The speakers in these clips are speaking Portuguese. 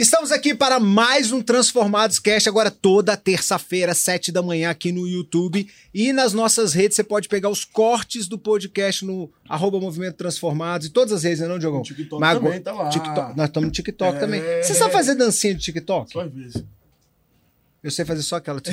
Estamos aqui para mais um Transformados Cast, agora toda terça-feira, sete da manhã, aqui no YouTube. E nas nossas redes você pode pegar os cortes do podcast no arroba Movimento Transformados e todas as redes, não, Diogão? O TikTok Mas também tá lá. TikTok, nós estamos no TikTok É. também. Você sabe fazer dancinha de TikTok? Só às vezes. Eu sei fazer só aquela.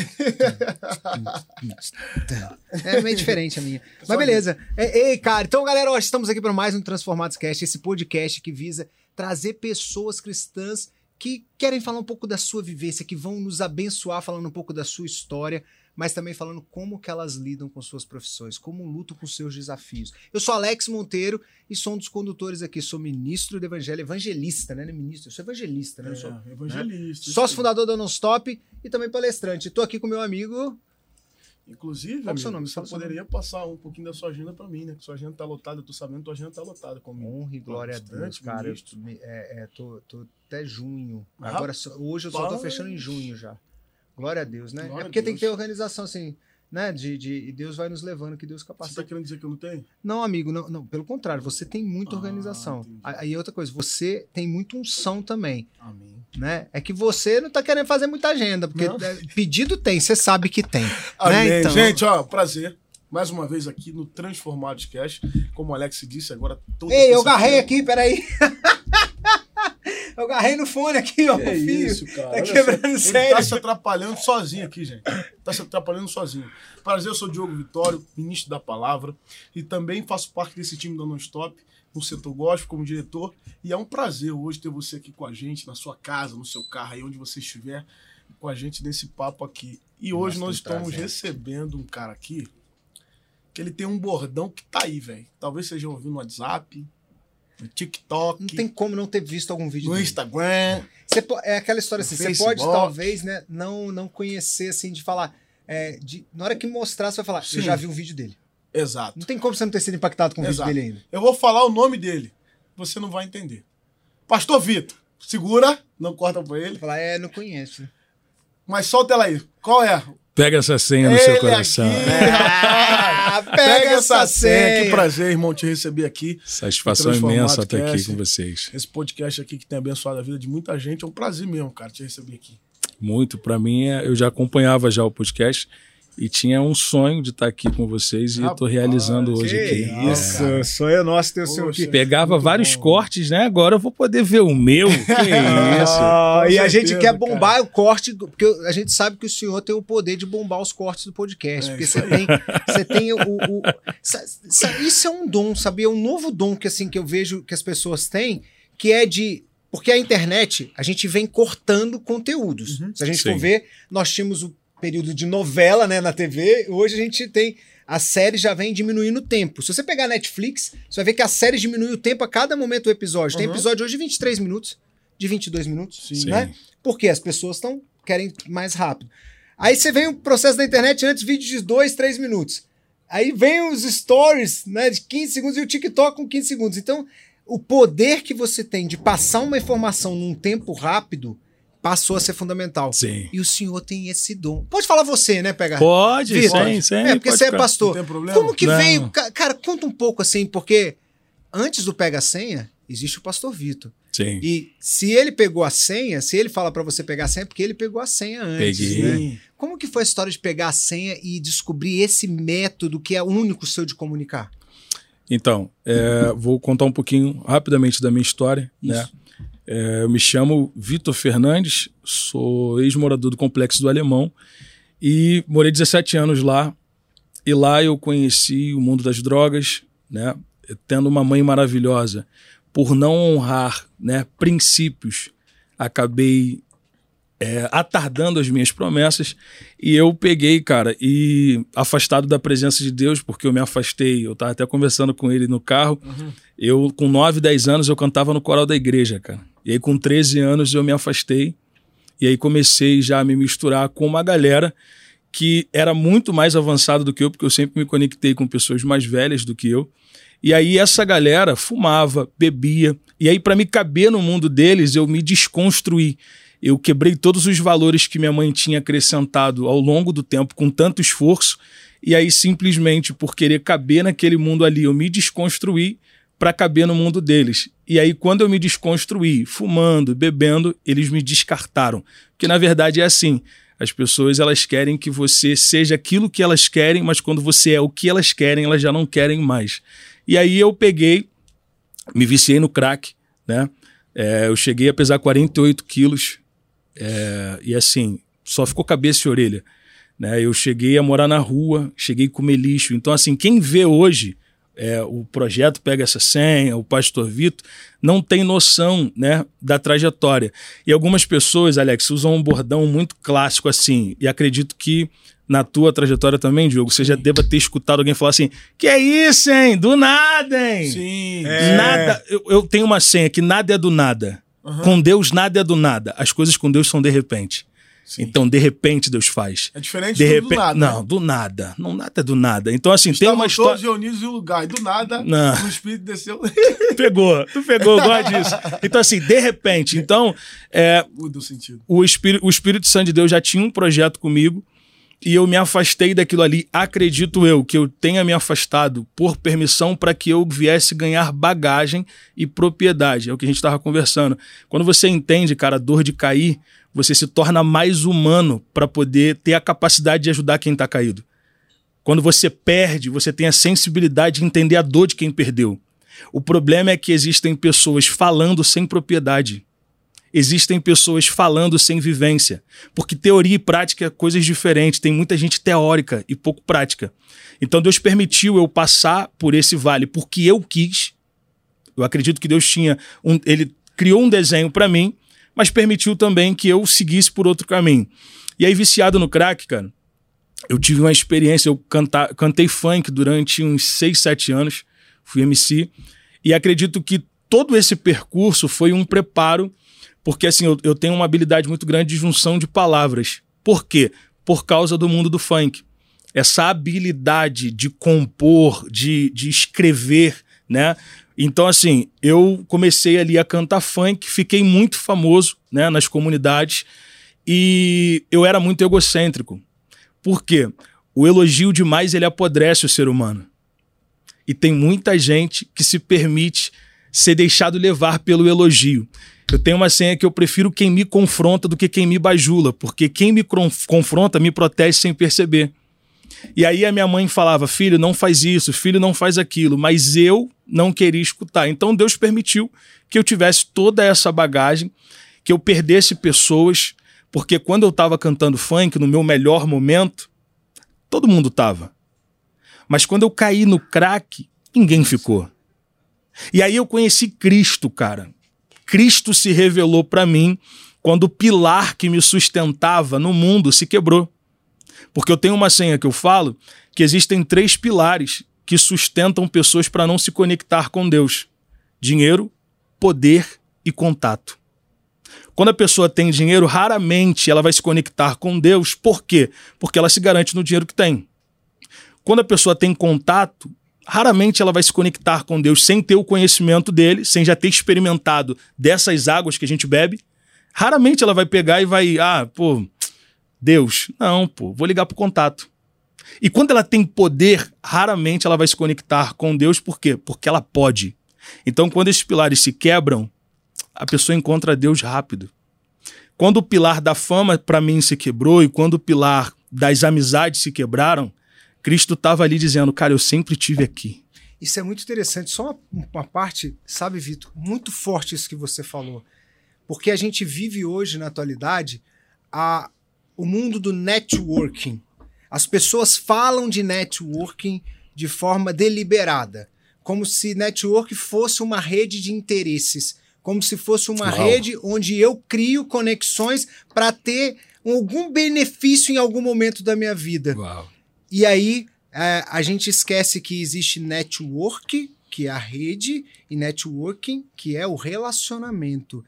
É meio diferente a minha. Mas beleza. É, Ei, cara, então, galera, hoje estamos aqui para mais um Transformados Cast, esse podcast que visa trazer pessoas cristãs que querem falar um pouco da sua vivência, que vão nos abençoar falando um pouco da sua história, mas também falando como que elas lidam com suas profissões, como lutam com seus desafios. Eu sou Alex Monteiro e sou um dos condutores aqui, sou ministro do evangelho, evangelista, né? Não é Ministro, eu sou evangelista, né? Eu sou É, evangelista. sócio fundador da Nonstop e também palestrante. Estou aqui com meu amigo. Inclusive, Qual é o seu amigo, nome? você poderia passar um pouquinho da sua agenda pra mim, né? Que sua agenda tá lotada, eu tô sabendo que tua agenda tá lotada comigo. Honra e glória a Deus, cara. Ministro. é, é, tô, tô até junho. Agora, hoje eu só tô fechando em junho já. Glória a Deus, né? Glória é porque tem que ter organização, assim, né? De, de, e Deus vai nos levando, que Deus Você tá capacita. querendo dizer que eu não tenho? Não, amigo, não, não, pelo contrário, você tem muita Ah, organização. entendi. Aí outra coisa, você tem muita unção também, Amém. né? É que você não tá querendo fazer muita agenda, porque Não. é, pedido tem, você sabe que tem. Amém. né? Então, Gente, ó, prazer. Mais uma vez aqui no Transformados Cast. Como o Alex disse, agora toda Ei, eu agarrei aqui, peraí. eu agarrei no fone aqui, ó, Que é fio. isso, cara. Tá quebrando só, Ele sério. tá se atrapalhando sozinho aqui, gente. Tá se atrapalhando sozinho. Prazer, eu sou Diogo Vitório, ministro da palavra, e também faço parte desse time da Nonstop, no setor gospel, como diretor. E é um prazer hoje ter você aqui com a gente, na sua casa, no seu carro, aí onde você estiver, com a gente nesse papo aqui. E hoje Nossa, nós que prazer. estamos recebendo um cara aqui que ele tem um bordão que tá aí, velho. Talvez você já ouviu no WhatsApp, no TikTok, Não tem como não ter visto algum vídeo no dele. Instagram. Você é aquela história assim, você pode talvez, né, não, não conhecer, assim, de falar... é, de, na hora que mostrar, você vai falar, eu Sim. já vi um vídeo dele. Exato. Não tem como você não ter sido impactado com o vídeo Exato. dele ainda. Eu vou falar o nome dele. Você não vai entender. Pastor Vitor, segura, não corta pra ele. Falar, é, não conheço. Mas solta ela aí. Qual é? Pega essa senha no seu coração. Ah, pega essa senha. Que prazer, irmão, te receber aqui. Satisfação imensa estar aqui com vocês. Esse podcast aqui que tem abençoado a vida de muita gente. É um prazer mesmo, cara, te receber aqui. Muito. Para mim, é- eu já acompanhava já o podcast e tinha um sonho de estar aqui com vocês e eu tô Rapaz, realizando que hoje aqui. isso. É. sonho nosso ter o seu aqui. Pegava vários bom. cortes, né? Agora eu vou poder ver o meu. Que isso? Ah, e a gente quer bombar o corte, porque a gente sabe que o senhor tem o poder de bombar os cortes do podcast. É, porque você tem, você tem o. o- sa- sa- isso é um dom, sabia? É um novo dom que, assim, que eu vejo que as pessoas têm, que é de. Porque a internet, a gente vem cortando conteúdos. Uhum. Se a gente Sim. for ver, nós tínhamos o período de novela né, na TV, hoje a gente tem. A série já vem diminuindo o tempo. Se você pegar a Netflix, você vai ver que a série diminui o tempo a cada momento do episódio. Tem Uhum. episódio hoje de 23 minutos, de 22 minutos, Sim. né? Porque as pessoas estão querem mais rápido. Aí você vem o processo da internet antes, vídeo de 2, 3 minutos. Aí vem os stories, né, de 15 segundos e o TikTok com 15 segundos. Então, o poder que você tem de passar uma informação num tempo rápido passou a ser fundamental. Sim. E o senhor tem esse dom. Pode falar você, né, pegar? Pode, Vitor. sim, sim. É, porque você é ficar. pastor. Não tem problema? Como que Não. veio? Ca- Cara, conta um pouco assim, porque antes do Pega Senha, existe o pastor Vitor. Sim. E se ele pegou a senha, se ele fala pra você pegar a senha, é porque ele pegou a senha antes. Peguei. né? Como que foi a história de pegar a senha e descobrir esse método que é único seu de comunicar? Então, é, vou contar um pouquinho rapidamente da minha história. Isso. Né? É, eu me chamo Vitor Fernandes, sou ex-morador do Complexo do Alemão e morei 17 anos lá. E lá eu conheci o mundo das drogas, né? Tendo uma mãe maravilhosa. Por não honrar né, princípios, acabei é, atardando as minhas promessas e eu peguei, cara, e afastado da presença de Deus, porque eu me afastei, eu tava até conversando com ele no carro, eu com 9, 10 anos eu cantava no coral da igreja, cara. E aí com 13 anos eu me afastei e aí comecei já a me misturar com uma galera que era muito mais avançada do que eu, porque eu sempre me conectei com pessoas mais velhas do que eu. E aí essa galera fumava, bebia, e aí para me caber no mundo deles, eu me desconstruí. Eu quebrei todos os valores que minha mãe tinha acrescentado ao longo do tempo com tanto esforço, e aí simplesmente por querer caber naquele mundo ali, eu me desconstruí para caber no mundo deles. E aí, quando eu me desconstruí, fumando, bebendo, eles me descartaram. Porque na verdade é assim. As pessoas elas querem que você seja aquilo que elas querem, mas quando você é o que elas querem, elas já não querem mais. E aí eu peguei, me viciei no crack, né? É, eu cheguei a pesar 48 quilos é, e assim, só ficou cabeça e orelha. Né? Eu cheguei a morar na rua, cheguei a comer lixo. Então, assim, quem vê hoje é, o projeto Pega Essa Senha, o Pastor Vitor, não tem noção né, da trajetória. E algumas pessoas, Alex, usam um bordão muito clássico assim, e acredito que na tua trajetória também, Diogo, você já deva ter escutado alguém falar assim: que é isso, hein? Do nada, hein? Sim. É. Nada. Eu, eu, tenho uma senha que nada é do nada. Uhum. Com Deus, nada é do nada. As coisas com Deus são de repente. Sim. Então, de repente, Deus faz. É diferente de do, repente... do nada. Não, do nada. Não, nada é do nada. Então, assim, Estavam tem uma história. todos reunidos em um lugar. E do nada, não. o Espírito desceu. pegou. Tu pegou, eu gosto disso. Então, assim, de repente. Então, é, Muda o sentido. O Espírito, o Espírito Santo de Deus já tinha um projeto comigo e eu me afastei daquilo ali. Acredito eu que eu tenha me afastado por permissão para que eu viesse ganhar bagagem e propriedade. É o que a gente estava conversando. Quando você entende, cara, a dor de cair, você se torna mais humano para poder ter a capacidade de ajudar quem está caído. Quando você perde, você tem a sensibilidade de entender a dor de quem perdeu. O problema é que existem pessoas falando sem propriedade. Existem pessoas falando sem vivência. Porque teoria e prática é coisas diferentes. Tem muita gente teórica e pouco prática. Então Deus permitiu eu passar por esse vale porque eu quis. Eu acredito que Deus tinha um, ele criou um desenho para mim mas permitiu também que eu seguisse por outro caminho. E aí, viciado no crack, cara, eu tive uma experiência, eu canta, cantei funk durante uns 6, 7 anos, fui MC, e acredito que todo esse percurso foi um preparo, porque assim, eu, eu tenho uma habilidade muito grande de junção de palavras. Por quê? Por causa do mundo do funk. Essa habilidade de compor, de, de escrever, né? Então, assim, eu comecei ali a cantar funk, fiquei muito famoso né, nas comunidades e eu era muito egocêntrico. Por quê? O elogio demais ele apodrece o ser humano. E tem muita gente que se permite ser deixado levar pelo elogio. Eu tenho uma senha que eu prefiro quem me confronta do que quem me bajula, porque quem me confronta me protege sem perceber. E aí a minha mãe falava: filho, não faz isso, filho, não faz aquilo, mas eu não queria escutar. Então Deus permitiu que eu tivesse toda essa bagagem, que eu perdesse pessoas, porque quando eu estava cantando funk, no meu melhor momento, todo mundo estava. Mas quando eu caí no crack, ninguém ficou. E aí eu conheci Cristo, cara. Cristo se revelou para mim quando o pilar que me sustentava no mundo se quebrou. Porque eu tenho uma senha que eu falo que existem três pilares que sustentam pessoas para não se conectar com Deus: dinheiro, poder e contato. Quando a pessoa tem dinheiro, raramente ela vai se conectar com Deus. Por quê? Porque ela se garante no dinheiro que tem. Quando a pessoa tem contato, raramente ela vai se conectar com Deus sem ter o conhecimento dele, sem já ter experimentado dessas águas que a gente bebe. Raramente ela vai pegar e vai, ah, pô, Deus. Não, pô, vou ligar pro contato. E quando ela tem poder, raramente ela vai se conectar com Deus, por quê? Porque ela pode. Então, quando esses pilares se quebram, a pessoa encontra Deus rápido. Quando o pilar da fama para mim se quebrou e quando o pilar das amizades se quebraram, Cristo estava ali dizendo: Cara, eu sempre tive aqui. Isso é muito interessante. Só uma, uma parte, sabe, Vitor, muito forte isso que você falou. Porque a gente vive hoje, na atualidade, a, o mundo do networking. As pessoas falam de networking de forma deliberada, como se network fosse uma rede de interesses, como se fosse uma Uau. rede onde eu crio conexões para ter algum benefício em algum momento da minha vida. Uau. E aí é, a gente esquece que existe network, que é a rede, e networking, que é o relacionamento.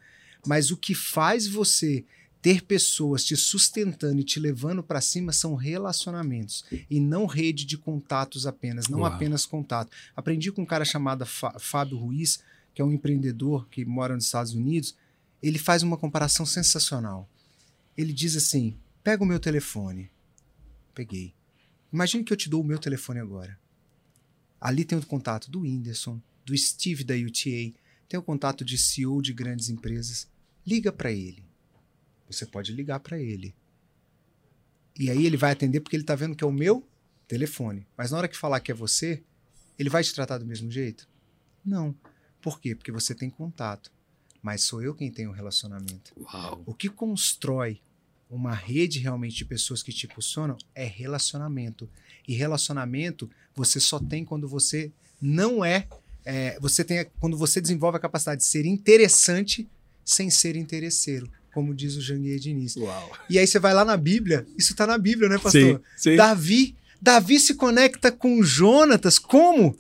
Mas o que faz você ter pessoas te sustentando e te levando para cima são relacionamentos e não rede de contatos apenas, não Uau. apenas contato. Aprendi com um cara chamado Fábio Ruiz, que é um empreendedor que mora nos Estados Unidos. Ele faz uma comparação sensacional. Ele diz assim: pega o meu telefone. Peguei. Imagine que eu te dou o meu telefone agora. Ali tem o contato do Whindersson, do Steve da UTA, tem o contato de CEO de grandes empresas. Liga para ele. Você pode ligar para ele. E aí ele vai atender porque ele está vendo que é o meu telefone. Mas na hora que falar que é você, ele vai te tratar do mesmo jeito? Não. Por quê? Porque você tem contato. Mas sou eu quem tem o um relacionamento. Uau. O que constrói uma rede realmente de pessoas que te impulsionam é relacionamento. E relacionamento você só tem quando você não é, é você tem quando você desenvolve a capacidade de ser interessante sem ser interesseiro, como diz o Janguier Diniz. Uau. E aí você vai lá na Bíblia, isso está na Bíblia, né, pastor? Sim, sim. Davi, Davi se conecta com Jonatas como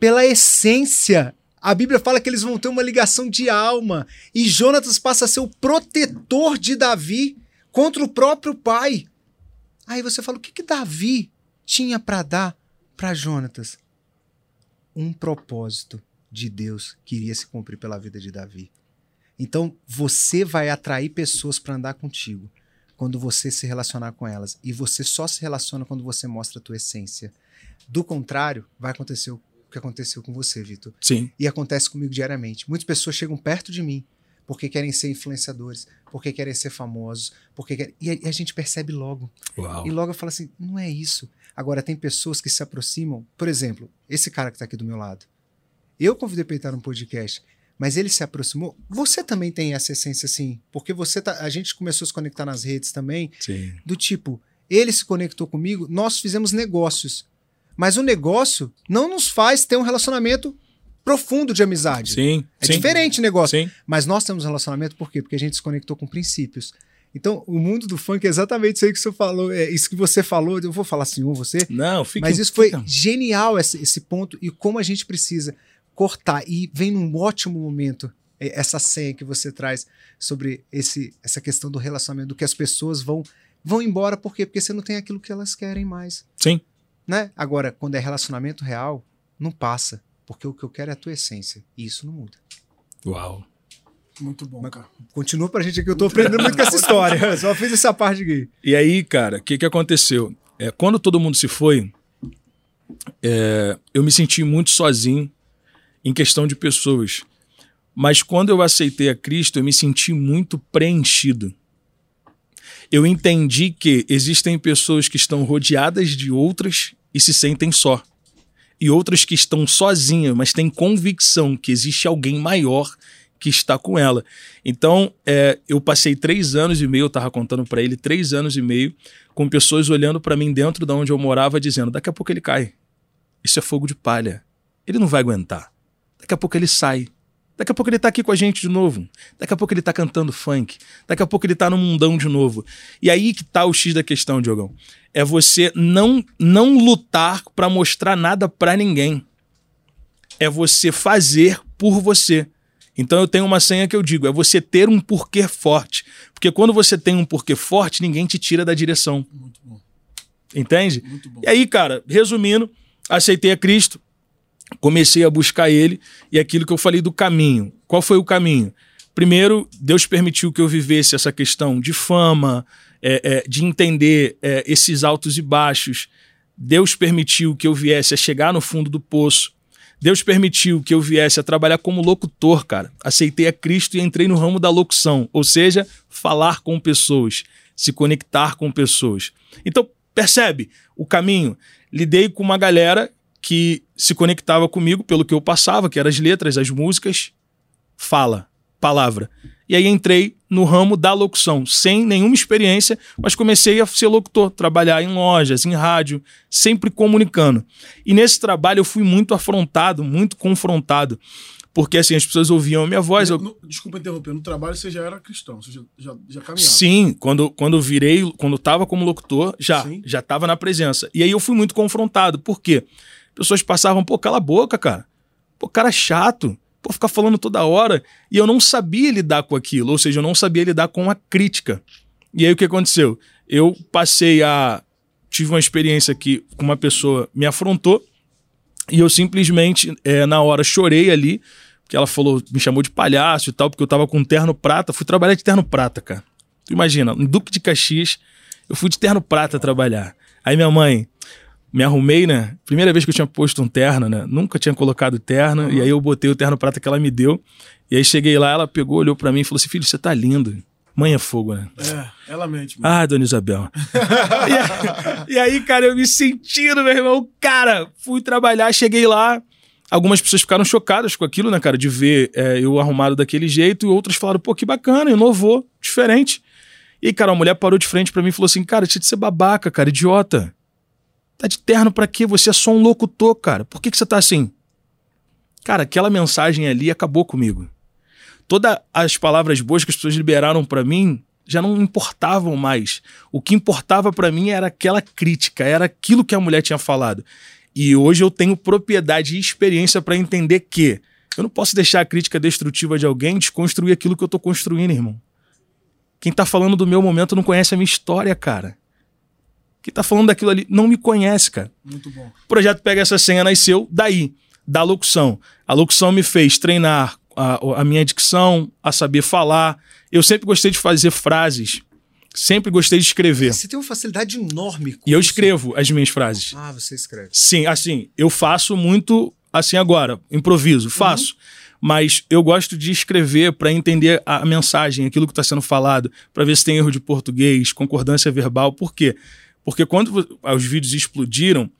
pela essência a Bíblia fala que eles vão ter uma ligação de alma. E Jonatas passa a ser o protetor de Davi contra o próprio pai. Aí você fala: o que, que Davi tinha para dar para Jonatas? Um propósito de Deus que iria se cumprir pela vida de Davi. Então você vai atrair pessoas para andar contigo quando você se relacionar com elas. E você só se relaciona quando você mostra a tua essência. Do contrário, vai acontecer o que aconteceu com você, Vitor. Sim. E acontece comigo diariamente. Muitas pessoas chegam perto de mim porque querem ser influenciadores, porque querem ser famosos, porque querem... e a, gente percebe logo. Uau. E logo eu falo assim, não é isso. Agora tem pessoas que se aproximam, por exemplo, esse cara que está aqui do meu lado. Eu convidei para ele estar no podcast, mas ele se aproximou. Você também tem essa essência assim, porque você tá, a gente começou a se conectar nas redes também, Sim. do tipo, ele se conectou comigo, nós fizemos negócios. Mas o negócio não nos faz ter um relacionamento profundo de amizade. Sim. É sim. diferente o negócio. Sim. Mas nós temos um relacionamento por quê? Porque a gente se conectou com princípios. Então, o mundo do funk é exatamente isso aí que você falou. É isso que você falou. Eu vou falar assim, ou você. Não, fica. Mas isso foi fica. genial, esse, esse ponto, e como a gente precisa cortar. E vem num ótimo momento é, essa senha que você traz sobre esse, essa questão do relacionamento, do que as pessoas vão, vão embora. Por quê? Porque você não tem aquilo que elas querem mais. Sim. Né? Agora, quando é relacionamento real, não passa. Porque o que eu quero é a tua essência. E isso não muda. Uau. Muito bom, cara. Continua pra gente aqui, eu tô aprendendo muito com essa história. Eu só fiz essa parte aqui. E aí, cara, o que, que aconteceu? É, quando todo mundo se foi, é, eu me senti muito sozinho em questão de pessoas. Mas quando eu aceitei a Cristo, eu me senti muito preenchido. Eu entendi que existem pessoas que estão rodeadas de outras e se sentem só. E outras que estão sozinhas, mas têm convicção que existe alguém maior que está com ela. Então, é, eu passei três anos e meio, eu estava contando para ele, três anos e meio, com pessoas olhando para mim dentro de onde eu morava, dizendo: daqui a pouco ele cai. Isso é fogo de palha. Ele não vai aguentar. Daqui a pouco ele sai. Daqui a pouco ele tá aqui com a gente de novo. Daqui a pouco ele tá cantando funk. Daqui a pouco ele tá no mundão de novo. E aí que tá o X da questão, Diogão. É você não não lutar para mostrar nada para ninguém. É você fazer por você. Então eu tenho uma senha que eu digo, é você ter um porquê forte. Porque quando você tem um porquê forte, ninguém te tira da direção. Muito bom. Entende? Muito bom. E aí, cara, resumindo, aceitei a Cristo, comecei a buscar ele e aquilo que eu falei do caminho. Qual foi o caminho? Primeiro, Deus permitiu que eu vivesse essa questão de fama, é, é, de entender é, esses altos e baixos. Deus permitiu que eu viesse a chegar no fundo do poço. Deus permitiu que eu viesse a trabalhar como locutor, cara. Aceitei a Cristo e entrei no ramo da locução, ou seja, falar com pessoas, se conectar com pessoas. Então, percebe o caminho? Lidei com uma galera que se conectava comigo pelo que eu passava, que eram as letras, as músicas, fala, palavra. E aí entrei no ramo da locução, sem nenhuma experiência, mas comecei a ser locutor, trabalhar em lojas, em rádio, sempre comunicando. E nesse trabalho eu fui muito afrontado, muito confrontado, porque assim, as pessoas ouviam a minha voz. No, no, desculpa interromper, no trabalho você já era cristão, você já, já, já caminhava. Sim, quando, quando virei, quando estava como locutor, já, Sim. já estava na presença. E aí eu fui muito confrontado, por quê? Pessoas passavam, pô, cala a boca, cara. Pô, cara chato. Pô, ficar falando toda hora. E eu não sabia lidar com aquilo, ou seja, eu não sabia lidar com a crítica. E aí o que aconteceu? Eu passei a. Tive uma experiência que uma pessoa me afrontou e eu simplesmente, é, na hora, chorei ali, porque ela falou, me chamou de palhaço e tal, porque eu tava com terno prata. Fui trabalhar de terno prata, cara. Tu imagina, em Duque de Caxias, eu fui de terno prata trabalhar. Aí minha mãe, me arrumei, né? Primeira vez que eu tinha posto um terno, né? Nunca tinha colocado terno. Uhum. E aí eu botei o terno prata que ela me deu. E aí cheguei lá, ela pegou, olhou para mim e falou assim: Filho, você tá lindo. Mãe é fogo, né? É, ela mente. Mano. Ah, dona Isabel. e, e, aí, cara, eu me sentindo, meu irmão. Cara, fui trabalhar, cheguei lá. Algumas pessoas ficaram chocadas com aquilo, né, cara, de ver é, eu arrumado daquele jeito. E outras falaram, pô, que bacana, inovou, diferente. E, cara, a mulher parou de frente para mim e falou assim: Cara, tinha de ser babaca, cara, idiota. Tá de terno pra quê? Você é só um locutor, cara. Por que, que você tá assim? Cara, aquela mensagem ali acabou comigo todas as palavras boas que as pessoas liberaram para mim já não importavam mais. O que importava para mim era aquela crítica, era aquilo que a mulher tinha falado. E hoje eu tenho propriedade e experiência para entender que eu não posso deixar a crítica destrutiva de alguém desconstruir aquilo que eu tô construindo, irmão. Quem tá falando do meu momento não conhece a minha história, cara. Quem tá falando daquilo ali não me conhece, cara. Muito bom. O projeto Pega Essa Senha nasceu daí, da locução. A locução me fez treinar a, a minha dicção, a saber falar. Eu sempre gostei de fazer frases. Sempre gostei de escrever. Você tem uma facilidade enorme. e eu escrevo as minhas frases. Ah, você escreve. Sim, assim, eu faço muito assim agora, improviso, faço. Uhum. Mas eu gosto de escrever para entender a mensagem, aquilo que está sendo falado, para ver se tem erro de português, concordância verbal. Por quê? Porque quando os vídeos explodiram,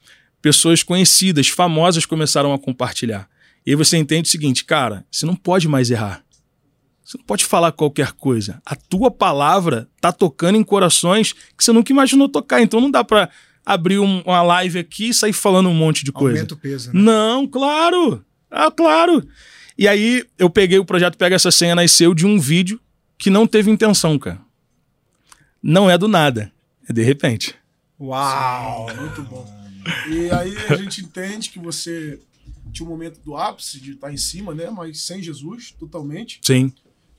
pessoas conhecidas, famosas começaram a compartilhar. E aí você entende o seguinte, cara, você não pode mais errar. Você não pode falar qualquer coisa. A tua palavra tá tocando em corações que você nunca imaginou tocar. Então não dá para abrir um, uma live aqui e sair falando um monte de coisa. Aumenta o peso, né? Não, claro. Ah, claro. E aí eu peguei o projeto Pega Essa Senha Nasceu de um vídeo que não teve intenção, cara. Não é do nada. É de repente. Uau! Muito bom. E aí a gente entende que você tinha um momento do ápice de estar em cima, né? Mas sem Jesus, totalmente. Sim.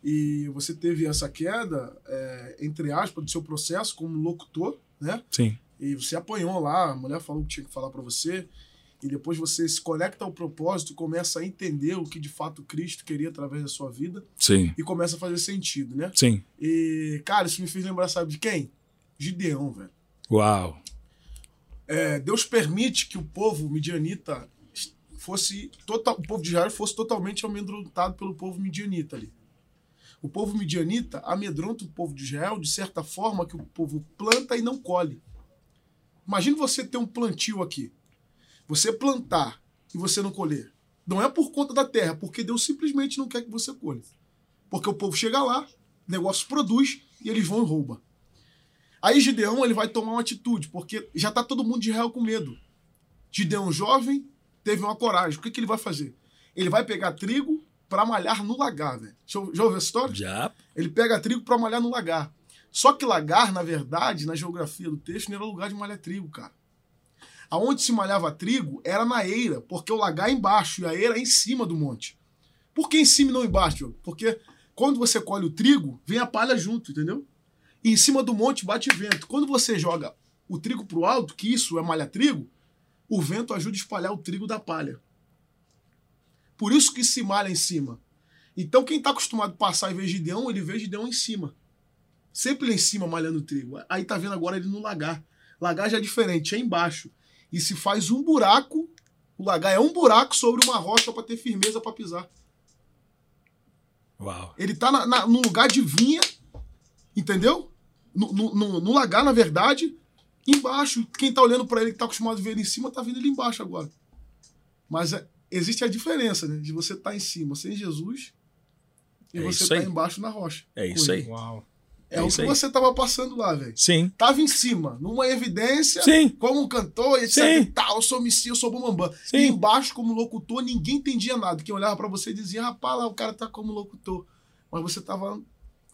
E você teve essa queda, é, entre aspas, do seu processo como locutor, né? Sim. E você apanhou lá, a mulher falou que tinha que falar para você. E depois você se conecta ao propósito, começa a entender o que de fato Cristo queria através da sua vida. Sim. E começa a fazer sentido, né? Sim. E, cara, isso me fez lembrar, sabe de quem? Gideão, velho. Uau. É, Deus permite que o povo midianita fosse total, o povo de Israel fosse totalmente amedrontado pelo povo midianita ali. O povo midianita amedronta o povo de Israel de certa forma que o povo planta e não colhe. Imagine você ter um plantio aqui. Você plantar e você não colher. Não é por conta da terra, porque Deus simplesmente não quer que você colhe. Porque o povo chega lá, o negócio produz e eles vão e roubam. Aí Gideão ele vai tomar uma atitude, porque já está todo mundo de Israel com medo. Gideão jovem, teve uma coragem. O que, que ele vai fazer? Ele vai pegar trigo para malhar no lagar, velho. Já, ouviu essa história? Já. Ele pega trigo para malhar no lagar. Só que lagar, na verdade, na geografia do texto, não era lugar de malhar trigo, cara. Aonde se malhava trigo era na eira, porque o lagar é embaixo e a eira é em cima do monte. Por que em cima e não embaixo? Porque quando você colhe o trigo, vem a palha junto, entendeu? E em cima do monte bate vento. Quando você joga o trigo pro alto, que isso é malha trigo, o vento ajuda a espalhar o trigo da palha. Por isso que se malha em cima. Então quem está acostumado a passar e ver Gideão, ele vê Gideão em cima. Sempre lá em cima malhando o trigo. Aí tá vendo agora ele no lagar. Lagar já é diferente, é embaixo. E se faz um buraco, o lagar é um buraco sobre uma rocha para ter firmeza para pisar. Uau. Ele tá na, na, no lugar de vinha, entendeu? No, no, no, no lagar, na verdade, embaixo. Quem tá olhando para ele, que tá acostumado a ver ele em cima, tá vendo ele embaixo agora. Mas é, existe a diferença, né? De você estar tá em cima sem Jesus e é você estar tá embaixo na rocha. É isso aí. Uau. É, é o que aí. você tava passando lá, velho. Sim. Tava em cima, numa evidência, Sim. como um cantor, etc Sim. e tal, eu sou Missi, eu sou Bambambam. Sim. E embaixo, como locutor, ninguém entendia nada. Quem olhava para você dizia, rapaz, lá o cara tá como locutor. Mas você tava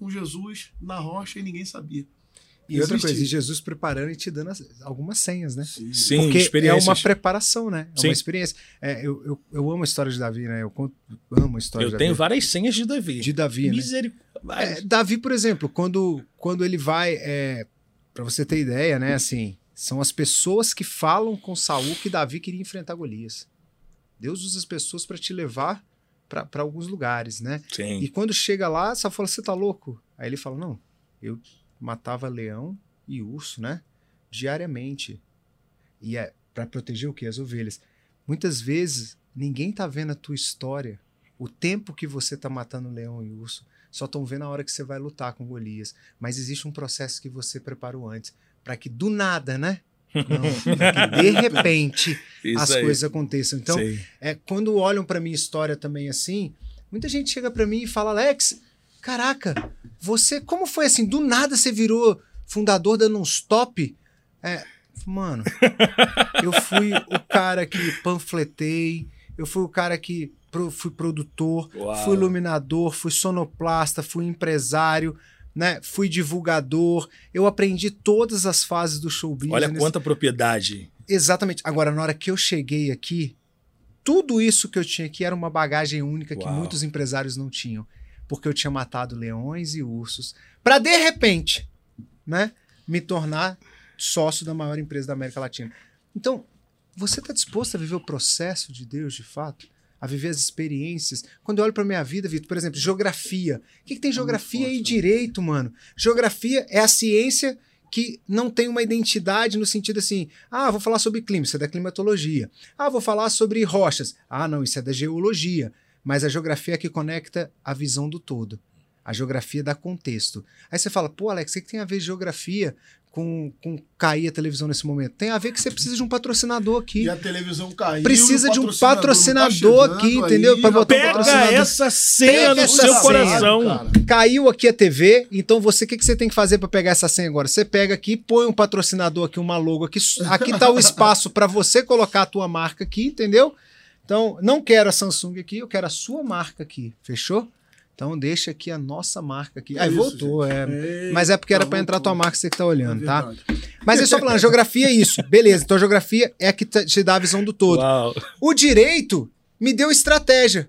com Jesus na rocha e ninguém sabia. E outra coisa, e Jesus preparando e te dando algumas senhas, né? Sim, Porque é uma preparação, né? É Sim. uma experiência. É, eu, eu, eu amo a história de Davi, né? Eu conto, amo a história eu de Davi. Eu tenho várias senhas de Davi. De Davi, né? Misericórdia. É, Davi, por exemplo, quando, quando ele vai... É, para você ter ideia, né? Assim, são as pessoas que falam com Saul que Davi queria enfrentar Golias. Deus usa as pessoas para te levar para alguns lugares, né? Sim. E quando chega lá, só fala, você tá louco? Aí ele fala, não, eu matava leão e urso, né? Diariamente. E é, para proteger o que? As ovelhas. Muitas vezes, ninguém tá vendo a tua história, o tempo que você tá matando leão e urso, só estão vendo a hora que você vai lutar com Golias. Mas existe um processo que você preparou antes, para que do nada, né? Não, de repente Isso as aí. coisas aconteçam. Então, Sim. é, quando olham pra minha história também assim, muita gente chega pra mim e fala: Alex, caraca, você, como foi assim? Do nada você virou fundador da Nonstop? É, mano, eu fui o cara que panfletei, eu fui o cara que pro- fui produtor, Uau. fui iluminador, fui sonoplasta, fui empresário. Né? Fui divulgador, eu aprendi todas as fases do show business. Olha quanta propriedade. Exatamente. Agora, na hora que eu cheguei aqui, tudo isso que eu tinha aqui era uma bagagem única que Uau. muitos empresários não tinham. Porque eu tinha matado leões e ursos para de repente, né, me tornar sócio da maior empresa da América Latina. Então, você está disposto a viver o processo de Deus de fato? A viver as experiências? Quando eu olho para minha vida, Vitor, por exemplo, geografia. O que, que tem geografia forte, e né? direito, mano? Geografia é a ciência que não tem uma identidade no sentido assim, ah, vou falar sobre clima, isso é da climatologia. Ah, vou falar sobre rochas. Ah, não, isso é da geologia. Mas a geografia é que conecta a visão do todo. A geografia dá contexto. Aí você fala, pô, Alex, o que que tem a ver geografia com, com cair a televisão nesse momento? Tem a ver que você precisa de um patrocinador aqui. E a televisão caiu. Precisa de um tá patrocinador chegando aqui, aí, entendeu? Pra botar um Pega patrocinador. essa cena Pega no essa seu cena, coração. cara. Caiu aqui a TV, então você, o que, que você tem que fazer para pegar essa senha agora? Você pega aqui, põe um patrocinador aqui, uma logo aqui. Aqui tá o espaço para você colocar a tua marca aqui, entendeu? Então, não quero a Samsung aqui, eu quero a sua marca aqui, fechou? Então, deixa aqui a nossa marca aqui. É Aí isso, voltou, é. Eita, Mas é porque era para entrar tua marca, você que tá É olhando, tá? verdade. Mas é só falando, geografia é isso. Beleza, então a geografia é a que te te dá a visão do todo. Uau. O direito me deu estratégia.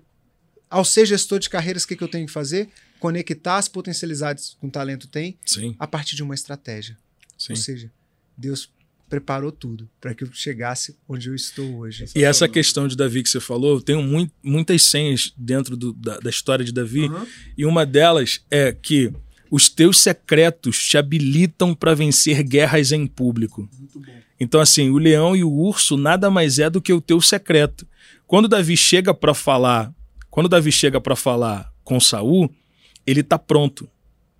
Ao ser gestor de carreiras, o que, que eu tenho que fazer? Conectar as potencialidades que um talento tem Sim, a partir de uma estratégia. sim. Ou seja, Deus preparou tudo para que eu chegasse onde eu estou hoje. E essa questão de Davi que você falou, tenho mui- muitas senhas dentro do- da, da história de Davi, Aham. e uma delas é que os teus secretos te habilitam para vencer guerras em público. Muito bom. Então, assim, o leão e o urso nada mais é do que o teu secreto. Quando Davi chega para falar, quando Davi chega para falar com Saul, ele tá pronto.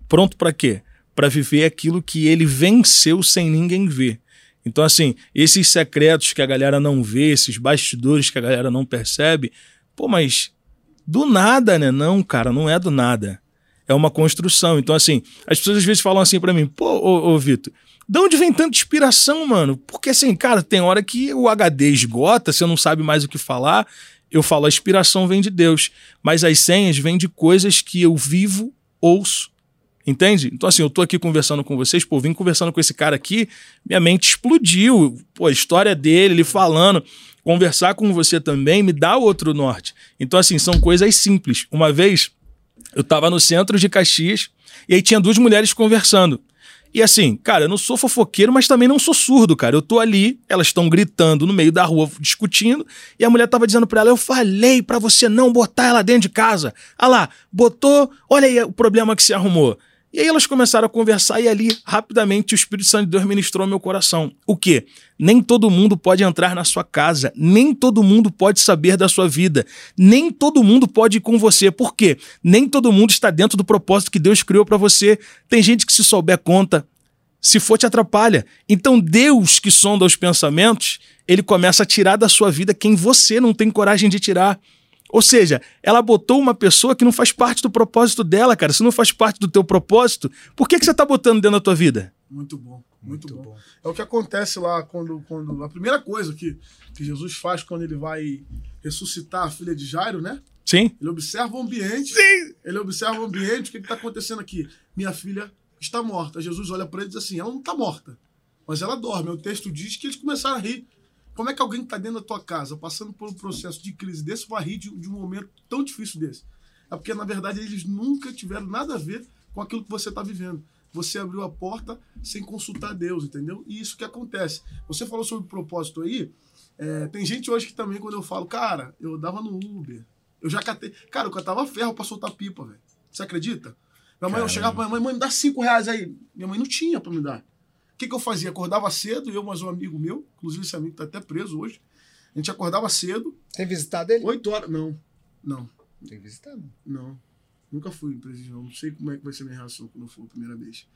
Pronto para quê? Para viver aquilo que ele venceu sem ninguém ver. Então, assim, esses secretos que a galera não vê, esses bastidores que a galera não percebe, pô, mas do nada, né? Não, cara, não é do nada. É uma construção. Então, assim, as pessoas às vezes falam assim pra mim, pô, ô, ô Vitor, de onde vem tanta inspiração, mano? Porque, assim, cara, tem hora que o HD esgota, você não sabe mais o que falar. Eu falo, a inspiração vem de Deus. Mas as senhas vêm de coisas que eu vivo, ouço. Entende? Então, assim, eu tô aqui conversando com vocês, pô, vim conversando com esse cara aqui, minha mente explodiu. Pô, a história dele, ele falando. Conversar com você também me dá outro norte. Então, assim, são coisas simples. Uma vez, eu tava no centro de Caxias e aí tinha duas mulheres conversando. E assim, cara, eu não sou fofoqueiro, mas também não sou surdo, cara. Eu tô ali, elas estão gritando no meio da rua, discutindo, e a mulher tava dizendo pra ela: Eu falei pra você não botar ela dentro de casa. Ah lá, botou, olha aí o problema que se arrumou. E aí elas começaram a conversar e ali, rapidamente, o Espírito Santo de Deus ministrou meu coração. O quê? Nem todo mundo pode entrar na sua casa, nem todo mundo pode saber da sua vida, nem todo mundo pode ir com você. Por quê? Nem todo mundo está dentro do propósito que Deus criou para você. Tem gente que se souber conta, se for te atrapalha. Então Deus que sonda os pensamentos, ele começa a tirar da sua vida quem você não tem coragem de tirar. Ou seja, ela botou uma pessoa que não faz parte do propósito dela, cara. Se não faz parte do teu propósito, por que, que você tá botando dentro da tua vida? Muito bom, muito, bom. É o que acontece lá quando, quando. A primeira coisa que, que Jesus faz quando ele vai ressuscitar a filha de Jairo, né? Sim? Ele observa o ambiente. Ele observa o ambiente. O que está acontecendo aqui? Minha filha está morta. Jesus olha para ele e diz assim: ela não está morta, mas ela dorme. O texto diz que eles começaram a rir. Como é que alguém que está dentro da tua casa, passando por um processo de crise desse, vai rir de, de um momento tão difícil desse? É porque, na verdade, eles nunca tiveram nada a ver com aquilo que você está vivendo. Você abriu a porta sem consultar Deus, entendeu? E isso que acontece. Você falou sobre propósito aí. é, tem gente hoje que também, quando eu falo, cara, eu dava no Uber. Eu já catei. Cara, eu catava ferro pra soltar pipa, velho. Você acredita? Minha mãe, eu Caramba. chegava pra minha mãe, mãe, me dá cinco reais aí. Minha mãe não tinha pra me dar. O que, que eu fazia? Acordava cedo, eu mais um amigo meu, inclusive esse amigo tá até preso hoje. A gente acordava cedo, Tem visitado ele? 8 horas. Não, não, Tem visitado. não. Nunca fui em presídio, não. Não sei como é que vai ser minha reação quando for a primeira vez.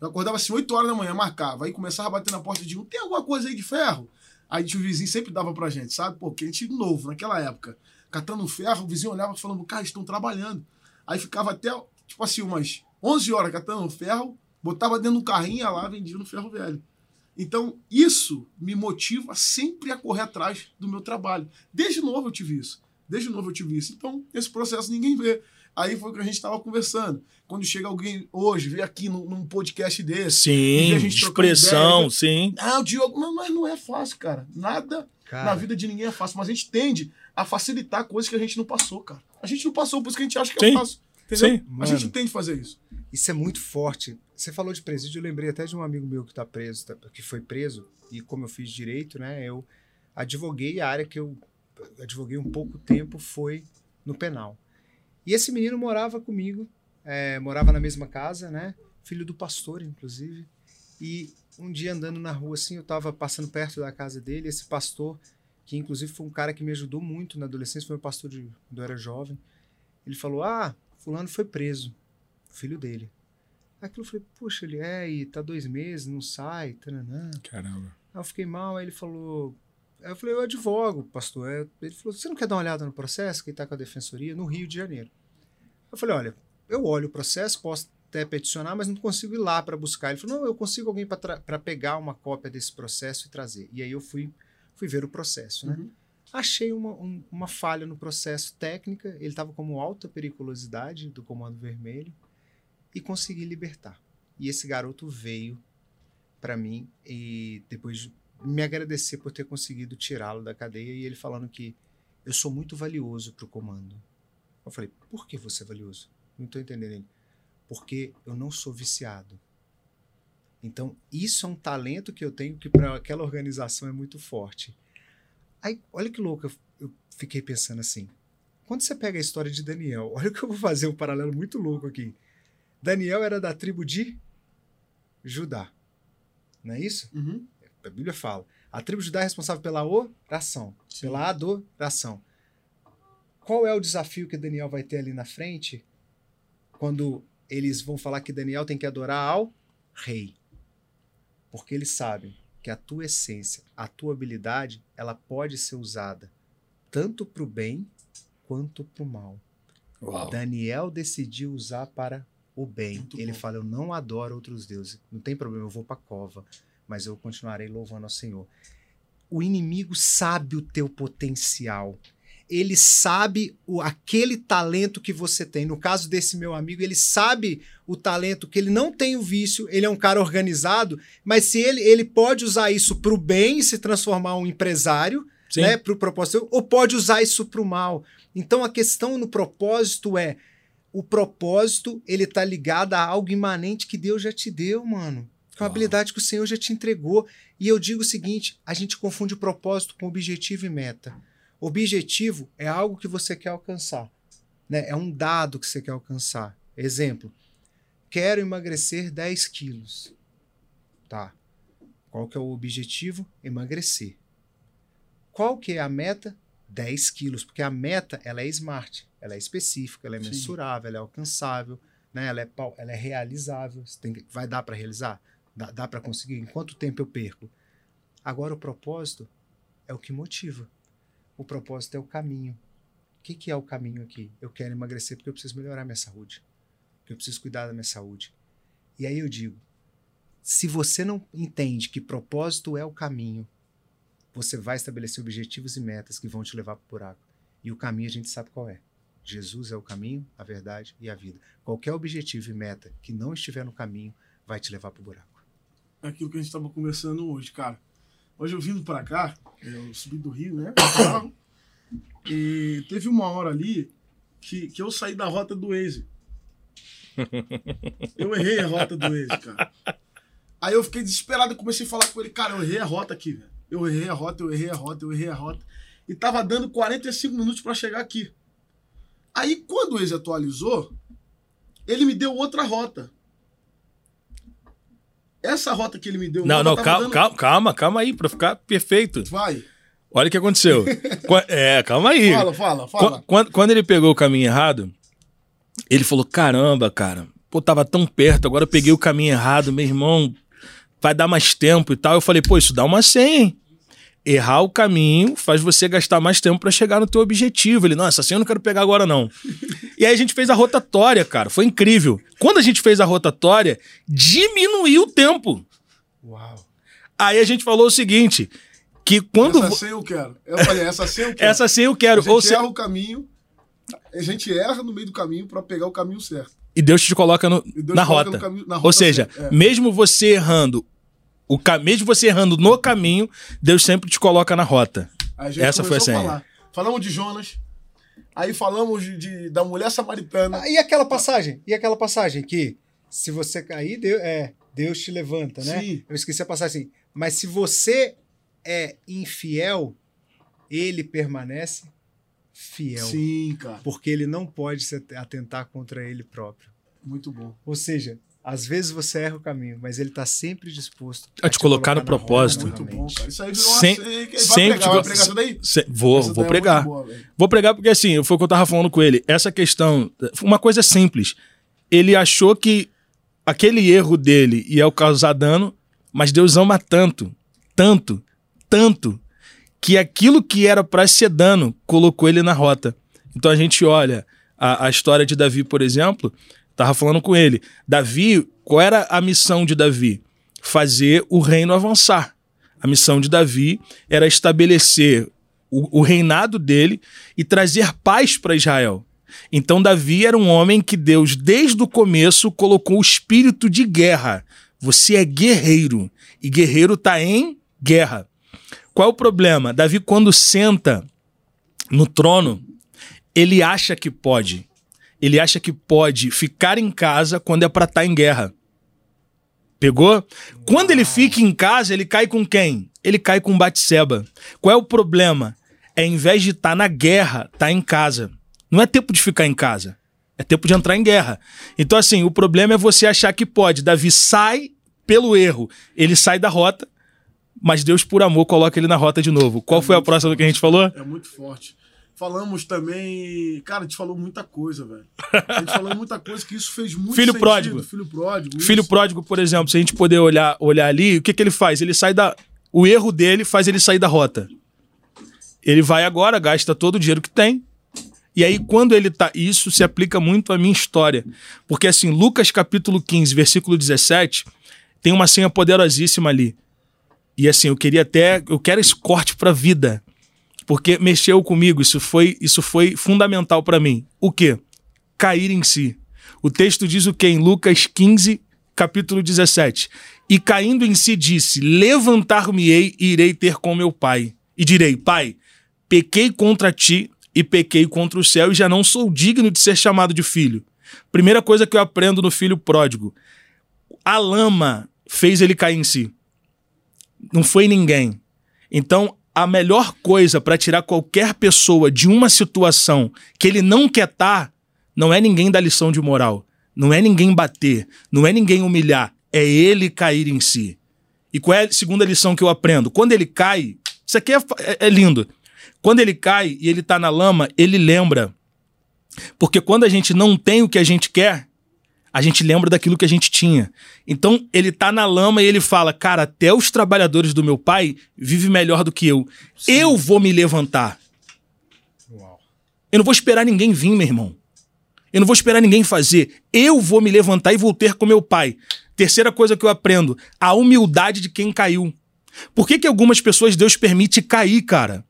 Eu acordava assim, 8 horas da manhã, marcava. Aí começava a bater na porta de um, tem alguma coisa aí de ferro? Aí o vizinho sempre dava pra gente, sabe? Porque a gente novo, naquela época. Catando ferro, o vizinho olhava falando, cara, estão trabalhando. Aí ficava até, tipo assim, umas 11 horas catando ferro, botava dentro do carrinho, ia lá, vendia no ferro velho. Então, isso me motiva sempre a correr atrás do meu trabalho. Desde novo eu tive isso. Desde novo eu tive isso. Então, esse processo ninguém vê. Aí foi o que a gente estava conversando. Quando chega alguém hoje, vê aqui num, num podcast desse. Sim, a gente expressão, ideia, sim. Ah, o Diogo, mas, mas não é fácil, cara. Nada Cara, na vida de ninguém é fácil. Mas a gente tende a facilitar coisas que a gente não passou, cara. A gente não passou, por isso que a gente acha que é Sim. fácil. Entendeu? Sim. A gente tende a fazer isso. Isso é muito forte. Você falou de presídio, eu lembrei até de um amigo meu que tá preso, tá- que foi preso, e como eu fiz direito, né, eu advoguei a área que eu advoguei um pouco tempo foi no penal. E esse menino morava comigo, é, morava na mesma casa, né, filho do pastor, inclusive, e um dia andando na rua assim, eu tava passando perto da casa dele, esse pastor, que inclusive foi um cara que me ajudou muito na adolescência, foi um pastor de, quando eu era jovem, ele falou, ah, fulano foi preso, filho dele. Aquilo eu falei, puxa, ele é, e tá dois meses, não sai, tananã. Caramba. Aí eu fiquei mal, aí ele falou. Aí eu falei, eu advogo, pastor. Ele falou, você não quer dar uma olhada no processo que está com a defensoria no Rio de Janeiro? Eu falei, olha, eu olho o processo, posso até peticionar, mas não consigo ir lá para buscar. Ele falou, não, eu consigo alguém para pegar uma cópia desse processo e trazer. E aí eu fui, fui ver o processo, né? Uhum. Achei uma, um- uma falha no processo técnica, ele estava como alta periculosidade do Comando Vermelho e consegui libertar. E esse garoto veio para mim e depois de me agradecer por ter conseguido tirá-lo da cadeia e ele falando que eu sou muito valioso para o comando. Eu falei, por que você é valioso? Não estou entendendo ele. Porque eu não sou viciado. Então, isso é um talento que eu tenho que para aquela organização é muito forte. Aí, olha que louco, eu, eu fiquei pensando assim. Quando você pega a história de Daniel, olha que eu vou fazer um paralelo muito louco aqui. Daniel era da tribo de Judá. Não é isso? Uhum. A Bíblia fala. A tribo de Judá é responsável pela oração, Sim. pela adoração. Qual é o desafio que Daniel vai ter ali na frente quando eles vão falar que Daniel tem que adorar ao rei? Porque eles sabem que a tua essência, a tua habilidade, ela pode ser usada tanto para o bem quanto para o mal. Uau. Daniel decidiu usar para o bem. Muito Ele bom. fala: Eu não adoro outros deuses. Não tem problema, eu vou para a cova, mas eu continuarei louvando ao Senhor. O inimigo sabe o teu potencial. Ele sabe o, aquele talento que você tem. No caso desse meu amigo, ele sabe o talento que ele não tem o vício, ele é um cara organizado, mas se ele, ele pode usar isso para o bem e se transformar um empresário, Sim. né, para o propósito, ou pode usar isso para o mal. Então a questão no propósito é o propósito ele tá ligado a algo imanente que Deus já te deu, mano. Que é uma Uau. habilidade que o Senhor já te entregou. E eu digo o seguinte: a gente confunde propósito com objetivo e meta. Objetivo é algo que você quer alcançar, né? É um dado que você quer alcançar. Exemplo: quero emagrecer 10 quilos. Tá. Qual que é o objetivo? Emagrecer. Qual que é a meta? 10 quilos, porque a meta ela é smart, ela é específica, ela é Sim. mensurável, ela é alcançável, né? ela, é, ela é realizável. Tem vai dar para realizar? Dá, dá para conseguir? Em quanto tempo eu perco? Agora, o propósito é o que motiva. O propósito é o caminho. O que, que é o caminho aqui? Eu quero emagrecer porque eu preciso melhorar minha saúde. Porque eu preciso cuidar da minha saúde. E aí eu digo: se você não entende que propósito é o caminho, você vai estabelecer objetivos e metas que vão te levar para o buraco. E o caminho a gente sabe qual é. Jesus é o caminho, a verdade e a vida. Qualquer objetivo e meta que não estiver no caminho vai te levar para o buraco. É aquilo que a gente estava conversando hoje, cara. Hoje eu vindo pra cá, eu subi do Rio, né? carro, E teve uma hora ali que, que eu saí da rota do Waze. Eu errei a rota do Waze, cara. Aí eu fiquei desesperado e comecei a falar com ele, cara, eu errei a rota aqui, velho. Eu errei a rota, eu errei a rota, eu errei a rota. E tava dando 45 minutos pra chegar aqui. Aí quando o Waze atualizou, ele me deu outra rota. essa rota que ele me deu. Não, não, calma, dando- calma, calma, calma aí, pra ficar perfeito. Vai. Olha o que aconteceu. É, calma aí. Fala, fala, fala. Qu- Quando, quando ele pegou o caminho errado, ele falou: caramba, cara, pô, tava tão perto, agora eu peguei o caminho errado, meu irmão, vai dar mais tempo e tal. Eu falei, pô, isso dá uma senha, hein? Errar o caminho faz você gastar mais tempo pra chegar no teu objetivo. Ele, não, essa senha eu não quero pegar agora, não. e aí a gente fez a rotatória, cara. Foi incrível. Quando a gente fez a rotatória, diminuiu o tempo. Uau. Aí a gente falou o seguinte: que quando. Essa senha eu quero. Eu falei, essa senha eu quero. Essa senha eu a quero. gente Ou se- erra o caminho, a gente erra no meio do caminho pra pegar o caminho certo. E Deus te coloca no- E Deus na, te coloca rota. no caminho- na Ou rota seja, certa, é. mesmo você errando, o ca... mesmo você errando no caminho, Deus sempre te coloca na rota. Essa foi a senha. Falamos de Jonas, aí falamos de, de- da mulher samaritana. Ah, E aquela passagem? E aquela passagem que se você cair, Deus, é, Deus te levanta, né? Sim. Eu esqueci a passagem assim. Mas se você é infiel, ele permanece fiel. Sim, cara. Porque ele não pode se atentar contra ele próprio. Muito bom. Ou seja, às vezes você erra o caminho, mas ele está sempre disposto A te colocar no na propósito. rota Muito bom, cara. Isso aí virou Sem- sempre pregar, te- daí? Se- Vou, Essa vou é pregar. muito boa. Vou pregar porque assim, foi o que eu tava falando com ele. Essa questão, uma coisa simples. Ele achou que aquele erro dele ia causar dano, mas Deus ama tanto, tanto, tanto, que aquilo que era pra ser dano colocou ele na rota. Então a gente olha a, a história de Davi, por exemplo, tava falando com ele. Davi, qual era a missão de Davi? Fazer o reino avançar. A missão de Davi era estabelecer o, o reinado dele e trazer paz para Israel. Então, Davi era um homem que Deus, desde o começo, colocou o espírito de guerra. Você é guerreiro e guerreiro está em guerra. Qual é o problema? Davi, quando senta no trono, ele acha que pode. Ele acha que pode ficar em casa quando é para estar em guerra. Pegou? Quando ele fica em casa, ele cai com quem? Ele cai com Batseba. Qual é o problema? É em vez de estar na guerra, tá em casa. Não é tempo de ficar em casa. É tempo de entrar em guerra. Então, assim, o problema é você achar que pode. Davi sai pelo erro. Ele sai da rota, mas Deus, por amor, coloca ele na rota de novo. Qual foi a próxima que a gente falou? É muito forte. Falamos também. Cara, a gente falou muita coisa, velho. A gente falou muita coisa que isso fez muito Filho sentido. pródigo. Filho pródigo. Filho isso. pródigo, por exemplo, se a gente poder olhar, olhar ali, o que, que ele faz? Ele sai da. O erro dele faz ele sair da rota. Ele vai agora, gasta todo o dinheiro que tem. E aí, quando ele tá. Isso se aplica muito à minha história. Porque, assim, Lucas capítulo 15, versículo 17, tem uma senha poderosíssima ali. E assim, eu queria até. Eu quero esse corte pra vida. Porque mexeu comigo. Isso foi, isso foi fundamental pra mim. O quê? Cair em si. O texto diz o quê? Em Lucas 15, capítulo 17. E caindo em si disse: Levantar-me-ei e irei ter com meu pai. E direi: Pai, pequei contra ti e pequei contra o céu e já não sou digno de ser chamado de filho. Primeira coisa que eu aprendo no filho pródigo: a lama fez ele cair em si. Não foi ninguém. Então, a melhor coisa para tirar qualquer pessoa de uma situação que ele não quer estar não é ninguém dar lição de moral, não é ninguém bater, não é ninguém humilhar, é ele cair em si. E qual é a segunda lição que eu aprendo? Quando ele cai, isso aqui é, é- é lindo. Quando ele cai e ele tá na lama, ele lembra. Porque quando a gente não tem o que a gente quer, a gente lembra daquilo que a gente tinha. Então ele tá na lama e ele fala: Cara, até os trabalhadores do meu pai vivem melhor do que eu. Eu vou me levantar. Uau. Eu não vou esperar ninguém vir, meu irmão. Eu não vou esperar ninguém fazer. Eu vou me levantar e vou ter com meu pai. Terceira coisa que eu aprendo: a humildade de quem caiu. Por que, que algumas pessoas Deus permite cair, cara?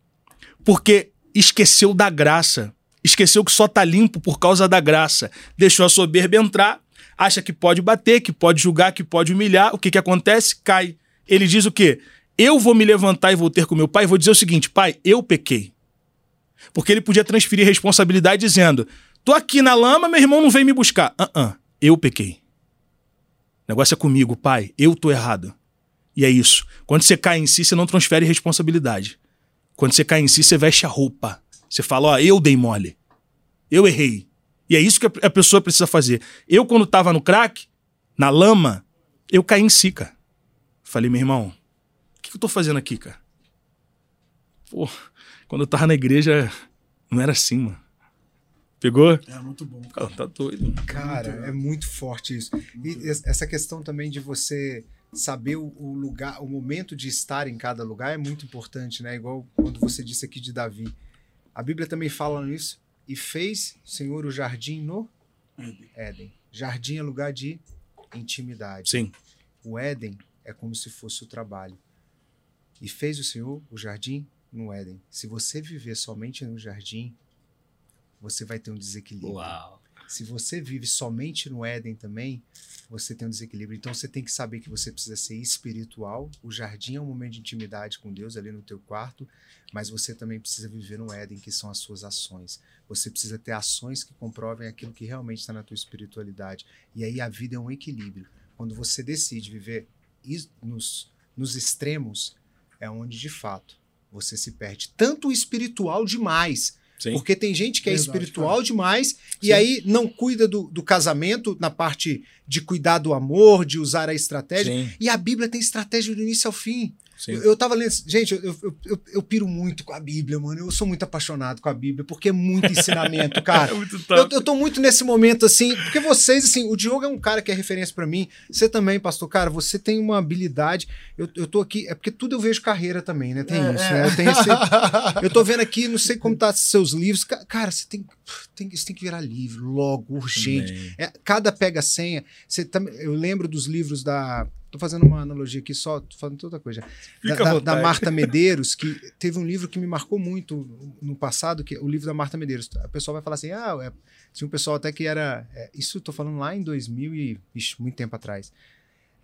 Porque esqueceu da graça. Esqueceu que só tá limpo por causa da graça. Deixou a soberba entrar, acha que pode bater, que pode julgar, que pode humilhar. O que, que acontece? Cai. Ele diz o quê? Eu vou me levantar e vou ter com meu pai e vou dizer o seguinte: pai, eu pequei. Porque ele podia transferir responsabilidade dizendo: tô aqui na lama, meu irmão não vem me buscar. Ah, ah, eu pequei. O negócio é comigo, pai. Eu tô errado. E é isso. Quando você cai em si, você não transfere responsabilidade. Quando você cai em si, você veste a roupa. Você fala, ó, eu dei mole. Eu errei. E é isso que a pessoa precisa fazer. Eu, quando tava no crack, na lama, eu caí em si, cara. Falei, meu irmão, o que eu tô fazendo aqui, cara? Pô, quando eu tava na igreja, não era assim, mano. Pegou? É muito bom. Cara, tá doido. Cara, é muito forte isso. E essa questão também de você saber o, o lugar, o momento de estar em cada lugar é muito importante, né? Igual quando você disse aqui de Davi. A Bíblia também fala nisso. E fez, Senhor, o jardim no Éden. Jardim é lugar de intimidade. Sim. O Éden é como se fosse o trabalho. E fez o Senhor o jardim no Éden. Se você viver somente no jardim, você vai ter um desequilíbrio. Uau. Se você vive somente no Éden também, você tem um desequilíbrio. Então você tem que saber que você precisa ser espiritual. O jardim é um momento de intimidade com Deus ali no teu quarto, mas você também precisa viver no Éden, que são as suas ações. Você precisa ter ações que comprovem aquilo que realmente está na tua espiritualidade. E aí a vida é um equilíbrio. Quando você decide viver nos, nos extremos, é onde de fato você se perde. Tanto espiritual demais. Sim. Porque tem gente que é Verdade, espiritual cara. demais Sim. e aí não cuida do, do casamento, na parte de cuidar do amor, de usar a estratégia. Sim, E a Bíblia tem estratégia do início ao fim. Sim. Eu, eu tava lendo. Gente, eu, eu, eu, eu piro muito com a Bíblia, mano. Eu sou muito apaixonado com a Bíblia, porque é muito ensinamento, cara. É muito Eu, top. eu tô muito nesse momento, assim, porque vocês, assim, o Diogo é um cara que é referência pra mim. Você também, pastor, cara, você tem uma habilidade. Eu, eu tô aqui, é porque tudo eu vejo carreira também, né? Tem É, isso, é. né? Eu, tenho esse- eu tô vendo aqui, não sei como tá seus livros. Ca- Cara, você tem, tem, você tem que virar livro logo, urgente. É, cada pega-senha. Você também, eu lembro dos livros da. Tô fazendo uma analogia aqui só, tô falando outra coisa. Da, da- da. Marta Medeiros, que teve um livro que me marcou muito no passado, que é o livro da Marta Medeiros. A pessoa vai falar assim: ah, é, tinha um pessoal até que era. é, isso eu tô falando lá em 2000 e. Ixi, muito tempo atrás.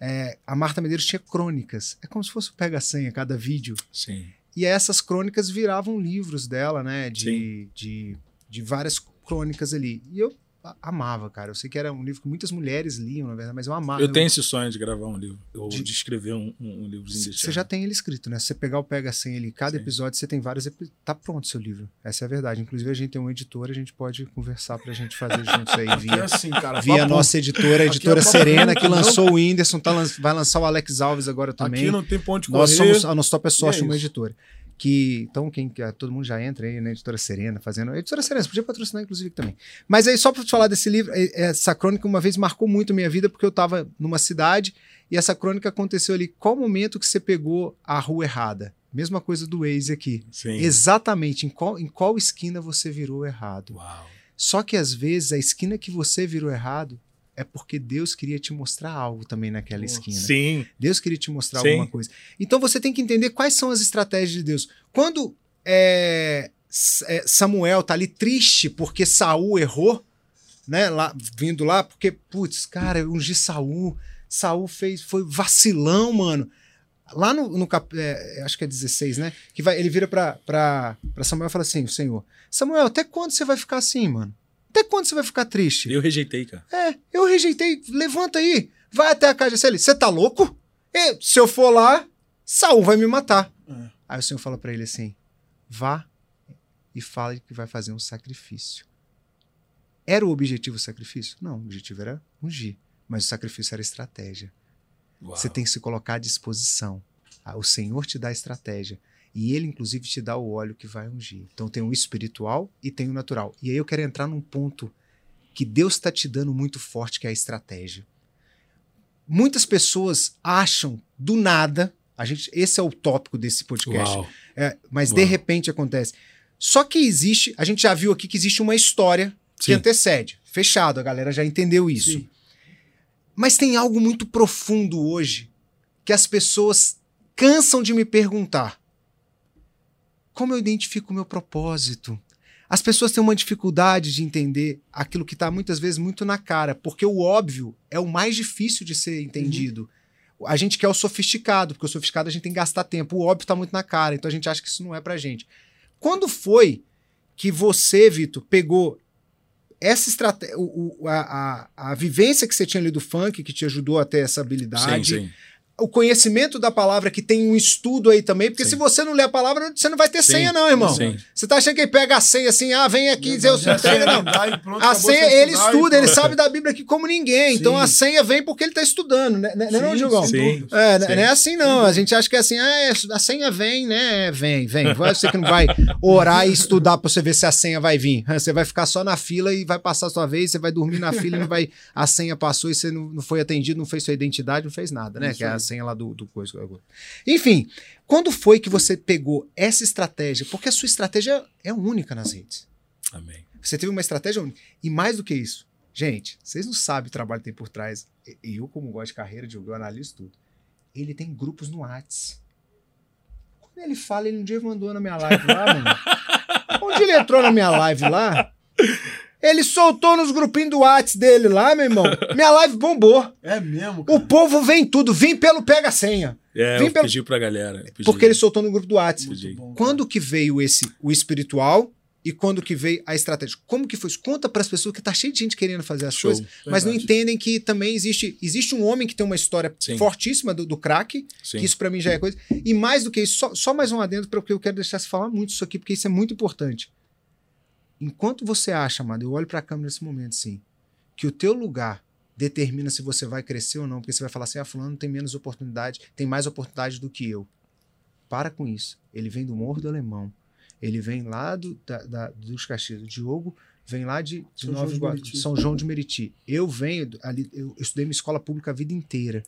É, a Marta Medeiros tinha crônicas. É como se fosse o pega-senha, cada vídeo. Sim. E essas crônicas viravam livros dela, né? De, Sim. de, de várias crônicas ali. E eu amava, cara. Eu sei que era um livro que muitas mulheres liam, na verdade, mas eu amava. Eu tenho esse sonho de gravar um livro, ou De- de, escrever um, um, um livrozinho. Você já tem ele escrito, né? Se você pegar o Pega 100 ali, cada Sim. episódio você tem vários. Tá pronto o seu livro. Essa é a verdade. Inclusive, a gente tem um editor, a gente pode conversar pra gente fazer juntos aí É via. assim, cara. Via nossa editora, a Aqui editora é Serena, que lançou o Whindersson, tá vai lançar o Alex Alves agora também. Aqui não tem ponto de Nós correr. somos, a nossa top é sócio é uma editora. Que, então, quem quer, todo mundo já entra aí, né? Editora Serena, fazendo. Editora Serena, você podia patrocinar, inclusive, também. Mas aí, só pra te falar desse livro, essa crônica uma vez marcou muito a minha vida, porque eu tava numa cidade e essa crônica aconteceu ali. Qual momento que você pegou a rua errada? Mesma coisa do Waze aqui. Sim. Exatamente, em qual, em qual esquina você virou errado. Uau. Só que às vezes a esquina que você virou errado é porque Deus queria te mostrar algo também naquela esquina. Sim. Deus queria te mostrar Sim. alguma coisa. Então você tem que entender quais são as estratégias de Deus. Quando é, é, Samuel tá ali triste porque Saul errou, né? Lá, vindo lá, porque, putz, cara, eu ungi Saul. Saul fez, foi vacilão, mano. Lá no, no cap, é, acho que é 16, né? Que vai, ele vira pra Samuel e fala assim: Senhor, Samuel, até quando você vai ficar assim, mano? Até quando você vai ficar triste? Eu rejeitei, cara. É, eu rejeitei. Levanta aí. Vai até a casa de Celi. Você tá louco? E, se eu for lá, Saul vai me matar. É. Aí o Senhor fala pra ele assim: vá e fale que vai fazer um sacrifício. Era o objetivo o sacrifício? Não, o objetivo era ungir. Mas o sacrifício era estratégia. Uau. Você tem que se colocar à disposição. Ah, O Senhor te dá a estratégia. E ele, inclusive, te dá o óleo que vai ungir. Então tem o espiritual e tem o natural. E aí eu quero entrar num ponto que Deus está te dando muito forte, que é a estratégia. Muitas pessoas acham do nada. A gente, esse é o tópico desse podcast. É, mas de Uau. repente acontece. Só que existe, a gente já viu aqui que existe uma história que Sim. antecede. Fechado, a galera já entendeu isso. Sim. Mas tem algo muito profundo hoje que as pessoas cansam de me perguntar. Como eu identifico o meu propósito? As pessoas têm uma dificuldade de entender aquilo que está muitas vezes muito na cara, porque o óbvio é o mais difícil de ser entendido. A gente quer o sofisticado, porque o sofisticado a gente tem que gastar tempo. O óbvio está muito na cara, então a gente acha que isso não é pra gente. Quando foi que você, Vitor, pegou essa estratégia, a, a, a vivência que você tinha ali do funk, que te ajudou a ter essa habilidade, Sim, sim. O conhecimento da palavra que tem um estudo aí também, porque Sim. se você não ler a palavra, você não vai ter Sim, senha não, irmão. sim. Você tá achando que ele pega a senha assim, ah, vem aqui dizer o seu senha, não. e pronto, A senha, ele estudar e estuda, ele sabe da Bíblia aqui como ninguém. Então a senha vem porque ele tá estudando, né? Né, não, Sim, Gilgão? sem Sim. É, Sim. não é assim não. A gente acha que é assim, ah, é, a senha vem, né? Vem, vem. Você que não vai orar e estudar pra você ver se a senha vai vir. Você vai ficar só na fila e vai passar a sua vez, você vai dormir na fila e não vai. A senha passou e você não, não foi atendido, não fez sua identidade, não fez nada, né? Isso que é a aí. Senha lá do, do coisa. Enfim, quando foi que você pegou essa estratégia? Porque a sua estratégia é única nas redes. Amém. Você teve uma estratégia única. E mais do que isso, gente, vocês não sabem o trabalho que tem por trás. Eu, como gosto de carreira de eu analiso tudo. Ele tem grupos no Whats. Quando ele fala, ele um dia mandou na minha live lá, mano. Um dia ele entrou na minha live lá. Ele soltou nos grupinhos do Whats dele lá, meu irmão. Minha live bombou. É mesmo, O cara. povo vem tudo, vem pelo pega senha. É, Vem eu pelo- pedi pra galera. pedi. Porque ele soltou no grupo do Whats. Quando que veio esse o espiritual e quando que veio a estratégia? Como que foi isso? Conta para as pessoas que tá cheio de gente querendo fazer as Show. coisas, mas não Verdade. entendem que também existe existe um homem que tem uma história Sim. fortíssima do, do crack, Sim. que isso para mim já é coisa. E mais do que isso, só, só mais um adendo porque eu quero deixar você falar muito isso aqui, porque isso é muito importante. Enquanto você acha, amado, eu olho para a câmera nesse momento sim, que o teu lugar determina se você vai crescer ou não, porque você vai falar assim, ah, fulano tem menos oportunidade, tem mais oportunidade do que eu. Para com isso. Ele vem do Morro do Alemão. Ele vem lá do, da, da- dos Caxias. O Diogo vem lá de, de São Nova João de. São João de Meriti. Eu venho ali, eu estudei uma escola pública a vida inteira.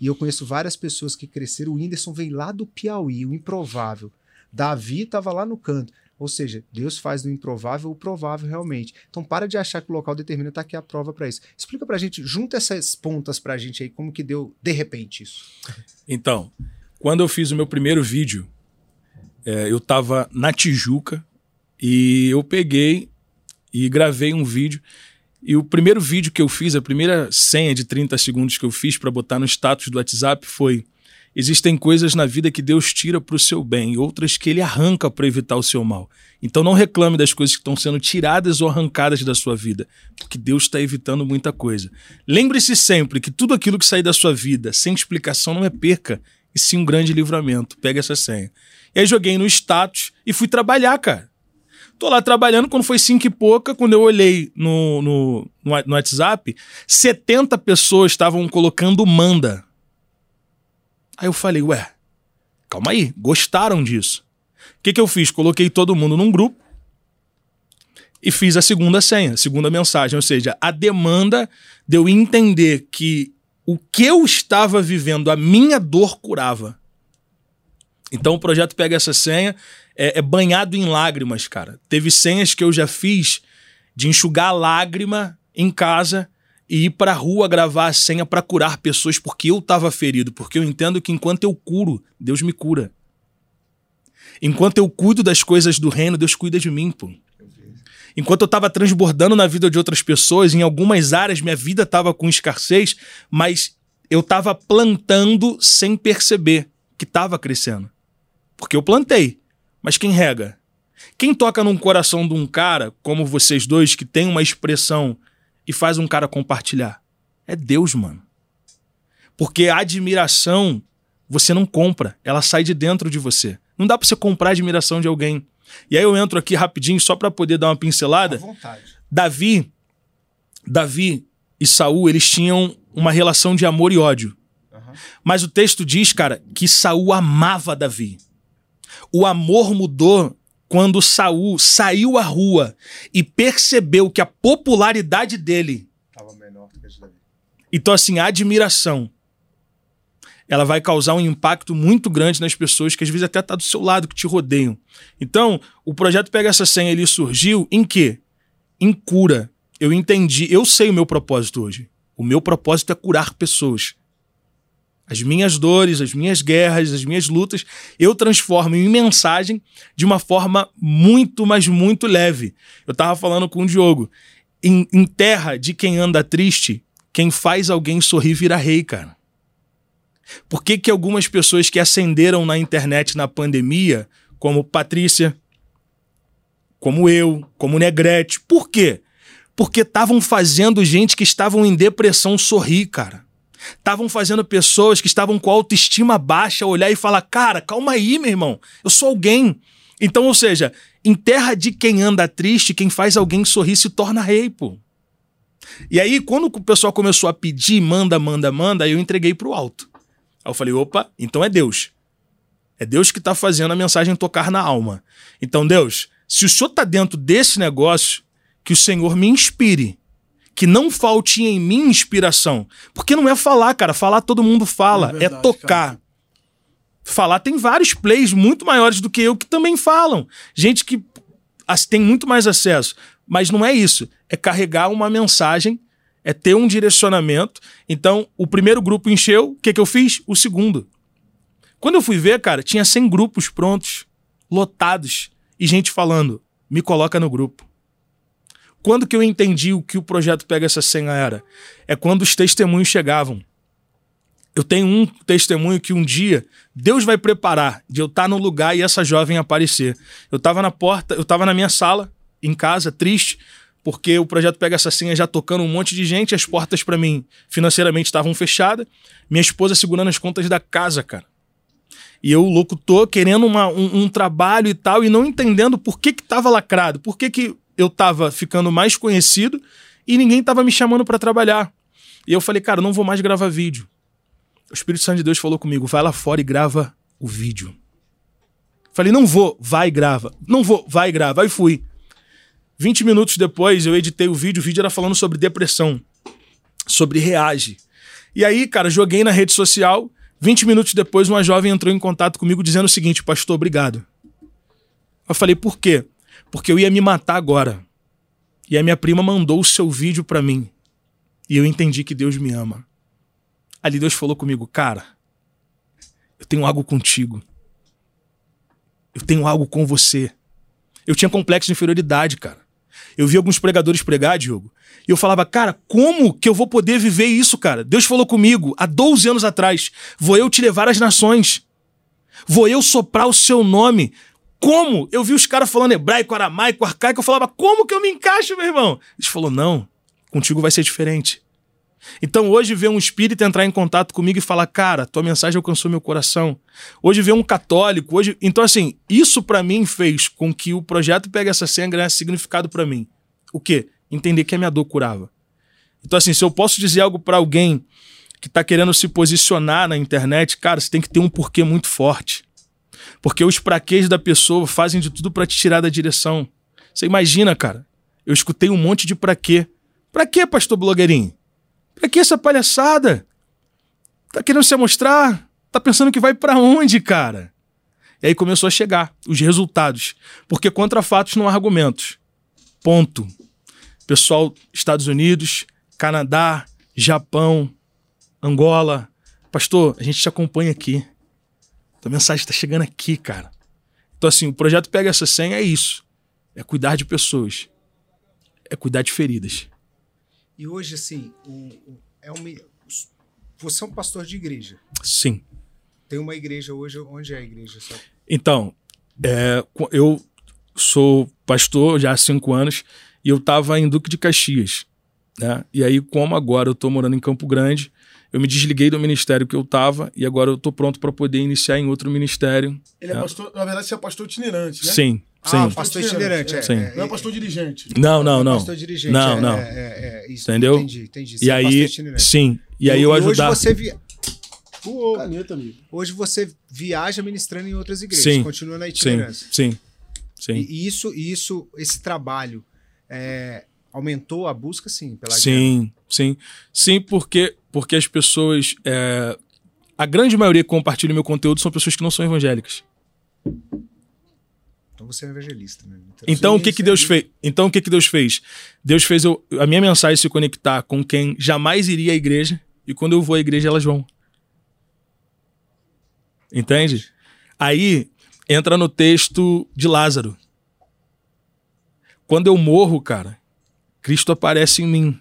E eu conheço várias pessoas que cresceram. O Whindersson vem lá do Piauí, o improvável. Davi estava lá no canto. Ou seja, Deus faz do improvável o provável realmente. Então para de achar que o local determina, tá aqui a prova para isso. Explica pra gente, junta essas pontas pra gente aí, como que deu de repente isso. Então, quando eu fiz o meu primeiro vídeo, é, eu tava na Tijuca e eu peguei e gravei um vídeo. E o primeiro vídeo que eu fiz, a primeira senha de 30 segundos que eu fiz para botar no status do WhatsApp foi: Existem coisas na vida que Deus tira para o seu bem e outras que ele arranca para evitar o seu mal. Então não reclame das coisas que estão sendo tiradas ou arrancadas da sua vida, porque Deus está evitando muita coisa. Lembre-se sempre que tudo aquilo que sair da sua vida sem explicação não é perca, e sim um grande livramento. Pega essa senha. E aí joguei no status e fui trabalhar, cara. Tô lá trabalhando, quando foi cinco e pouca, quando eu olhei no, no, no, WhatsApp, 70 pessoas estavam colocando manda. Aí eu falei, ué, calma aí, gostaram disso. O que, que eu fiz? Coloquei todo mundo num grupo e fiz a segunda senha, a segunda mensagem. Ou seja, a demanda de eu entender que o que eu estava vivendo, a minha dor curava. Então o projeto pega essa senha, é, é banhado em lágrimas, cara. Teve senhas que eu já fiz de enxugar lágrima em casa e ir pra rua gravar a senha para curar pessoas porque eu tava ferido, porque eu entendo que enquanto eu curo, Deus me cura. Enquanto eu cuido das coisas do reino, Deus cuida de mim, pô. Enquanto eu estava transbordando na vida de outras pessoas, em algumas áreas minha vida estava com escassez, mas eu estava plantando sem perceber que estava crescendo. Porque eu plantei. Mas quem rega? Quem toca num coração de um cara, como vocês dois, que tem uma expressão e faz um cara compartilhar? É Deus, mano. Porque a admiração você não compra, ela sai de dentro de você. Não dá pra você comprar a admiração de alguém. E aí eu entro aqui rapidinho só para poder dar uma pincelada. vontade. Davi, Davi e Saul, eles tinham uma relação de amor e ódio. Mas o texto diz, cara, que Saul amava Davi. O amor mudou quando Saul saiu à rua e percebeu que a popularidade dele, Tava menor do que a de Davi. então assim, a admiração, ela vai causar um impacto muito grande nas pessoas que às vezes até tá do seu lado, que te rodeiam. Então, o projeto Pega Essa Senha, ele surgiu em quê? Em cura. Eu entendi, eu sei o meu propósito hoje. O meu propósito é curar pessoas. As minhas dores, as minhas guerras, as minhas lutas, eu transformo em mensagem de uma forma muito, mas muito leve. Eu tava falando com o Diogo. Em, em terra de quem anda triste, quem faz alguém sorrir vira rei, cara. Por que, que algumas pessoas que ascenderam na internet na pandemia, como Patrícia, como eu, como Negrete, por quê? Porque estavam fazendo gente que estavam em depressão sorrir, cara. Estavam fazendo pessoas que estavam com autoestima baixa olhar e falar: cara, calma aí, meu irmão, eu sou alguém. Então, ou seja, em terra de quem anda triste, quem faz alguém sorrir se torna rei, pô. E aí, quando o pessoal começou a pedir, manda, manda, manda, aí eu entreguei pro alto. Aí eu falei: opa, então é Deus. É Deus que está fazendo a mensagem tocar na alma. Então, Deus, se o Senhor está dentro desse negócio, que o Senhor me inspire. Que não falte em mim inspiração. Porque não é falar, cara. Falar todo mundo fala. É, verdade, é tocar. Cara. Falar tem vários plays muito maiores do que eu que também falam. Gente que tem muito mais acesso. Mas não é isso. É carregar uma mensagem, é ter um direcionamento. Então, o primeiro grupo encheu. O que, que eu fiz? O segundo. Quando eu fui ver, cara, tinha 100 grupos prontos, lotados, e gente falando: me coloca no grupo. Quando que eu entendi o que o projeto Pega Essa Senha era? É quando os testemunhos chegavam. Eu tenho um testemunho que um dia Deus vai preparar de eu estar no lugar e essa jovem aparecer. Eu estava na porta, eu estava na minha sala, em casa, triste, porque o projeto Pega Essa Senha já tocando um monte de gente, as portas para mim financeiramente estavam fechadas, minha esposa segurando as contas da casa, cara. E eu, louco, tô querendo uma, um, um, trabalho e tal, e não entendendo por que que tava lacrado, por que que eu tava ficando mais conhecido e ninguém tava me chamando para trabalhar. E eu falei, cara, não vou mais gravar vídeo. O Espírito Santo de Deus falou comigo, vai lá fora e grava o vídeo. Falei, não vou, vai e grava. Não vou, vai e grava. Aí fui. 20 minutos depois, eu editei o vídeo, o vídeo era falando sobre depressão, sobre reage. E aí, cara, joguei na rede social 20 minutos depois, uma jovem entrou em contato comigo dizendo o seguinte: Pastor, obrigado. Eu falei, por quê? Porque eu ia me matar agora. E a minha prima mandou o seu vídeo para mim. E eu entendi que Deus me ama. Ali Deus falou comigo, cara, eu tenho algo contigo. Eu tenho algo com você. Eu tinha complexo de inferioridade, cara. Eu vi alguns pregadores pregar, Diogo, e eu falava, cara, como que eu vou poder viver isso, cara? Deus falou comigo há 12 anos atrás: vou eu te levar às nações, vou eu soprar o seu nome. Como? Eu vi os caras falando hebraico, aramaico, arcaico, eu falava, como que eu me encaixo, meu irmão? Eles falou, não, contigo vai ser diferente. Então hoje ver um espírito entrar em contato comigo e falar, cara, tua mensagem alcançou meu coração. Hoje ver um católico, hoje, então assim, isso para mim fez com que o projeto Pega essa senha ganhasse significado para mim. O quê? Entender que a minha dor curava. Então assim, se eu posso dizer algo para alguém que tá querendo se posicionar na internet, cara, você tem que ter um porquê muito forte. Porque os praquês da pessoa fazem de tudo para te tirar da direção. Você imagina, cara? Eu escutei um monte de pra quê. Pra quê, pastor blogueirinho? Pra que essa palhaçada? Tá querendo se mostrar? Tá pensando que vai para onde, cara? E aí começou a chegar os resultados. Porque contra fatos não há argumentos. Ponto. Pessoal, Estados Unidos, Canadá, Japão, Angola. Pastor, a gente te acompanha aqui. A mensagem está chegando aqui, cara. Então, assim, o projeto Pega Essa Senha é isso. É cuidar de pessoas. É cuidar de feridas. E hoje, assim, o, o, é uma, você é um pastor de igreja. Sim. Tem uma igreja hoje. Onde é a igreja? Então, é, eu sou pastor já há cinco anos e eu estava em Duque de Caxias. Né? E aí, como agora eu estou morando em Campo Grande, eu me desliguei do ministério que eu estava e agora eu estou pronto para poder iniciar em outro ministério. Ele é né? pastor, na verdade, você é pastor itinerante, né? Sim. Sim. Ah, pastor itinerante. É, Sim. não é pastor dirigente. Não, não, não. Pastor dirigente. Não, não. É, isso, Entendeu? Entendi, entendi. Você e aí, sim. E aí eu ajudar. Hoje você via... Uou. Caneta, amigo. Hoje você viaja ministrando em outras igrejas. Sim. Continua na itinerância. Sim, sim. sim. E isso, isso, esse trabalho é, aumentou a busca, sim, pela Sim, guerra. sim. Sim, porque, porque as pessoas. É, a grande maioria que compartilha o meu conteúdo são pessoas que não são evangélicas. Então você é evangelista, né? Então, então o que que Deus fez? Então o que que Deus fez? Deus fez eu, a minha mensagem se conectar com quem jamais iria à igreja e quando eu vou à igreja elas vão. Entende? Aí entra no texto de Lázaro. Quando eu morro, cara, Cristo aparece em mim.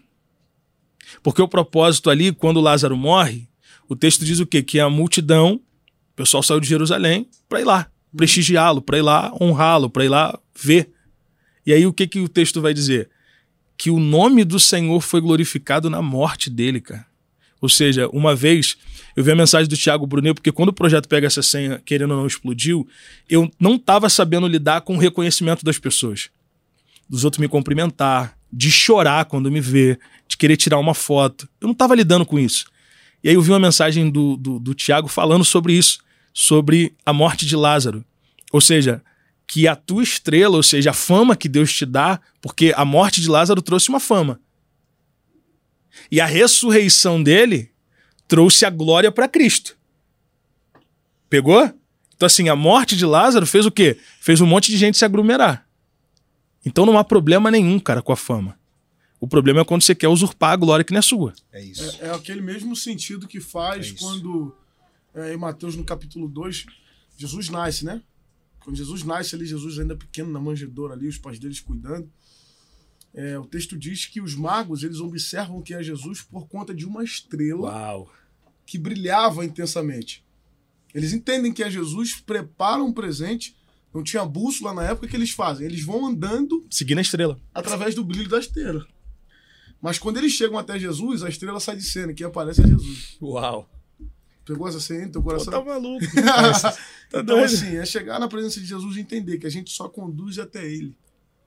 Porque o propósito ali, quando Lázaro morre, o texto diz o quê? Que a multidão, o pessoal saiu de Jerusalém para ir lá prestigiá-lo, para ir lá honrá-lo, para ir lá ver. E aí o que, que o texto vai dizer? Que o nome do Senhor foi glorificado na morte dele, cara. Ou seja, uma vez eu vi a mensagem do Thiago Brunet, porque quando o projeto Pega essa senha, querendo ou não, explodiu, eu não estava sabendo lidar com o reconhecimento das pessoas. Dos outros me cumprimentar, de chorar quando me vê, de querer tirar uma foto. Eu não estava lidando com isso. E aí eu vi uma mensagem do, do, do Tiago falando sobre isso, sobre a morte de Lázaro. Ou seja, que a tua estrela, ou seja, a fama que Deus te dá, porque a morte de Lázaro trouxe uma fama. E a ressurreição dele trouxe a glória para Cristo. Pegou? Então, assim, a morte de Lázaro fez o quê? Fez um monte de gente se aglomerar. Então não há problema nenhum, cara, com a fama. O problema é quando você quer usurpar a glória que não é sua. É isso. É, é aquele mesmo sentido que faz É quando, é, em Mateus, no capítulo 2, Jesus nasce, né? Quando Jesus nasce ali, Jesus ainda pequeno na manjedoura ali, os pais deles cuidando. É, o texto diz que os magos, eles observam que é Jesus por conta de uma estrela Uau. que brilhava intensamente. Eles entendem que é Jesus, preparam um presente. Não tinha bússola na época, o que eles fazem? Eles vão andando Seguindo a estrela. através do brilho da estrela. Mas quando eles chegam até Jesus, a estrela sai de cena, e quem aparece é Jesus. Uau. Pegou essa cena teu Pô, coração? tá maluco. tá então, doido. assim, é chegar na presença de Jesus e entender que a gente só conduz até ele.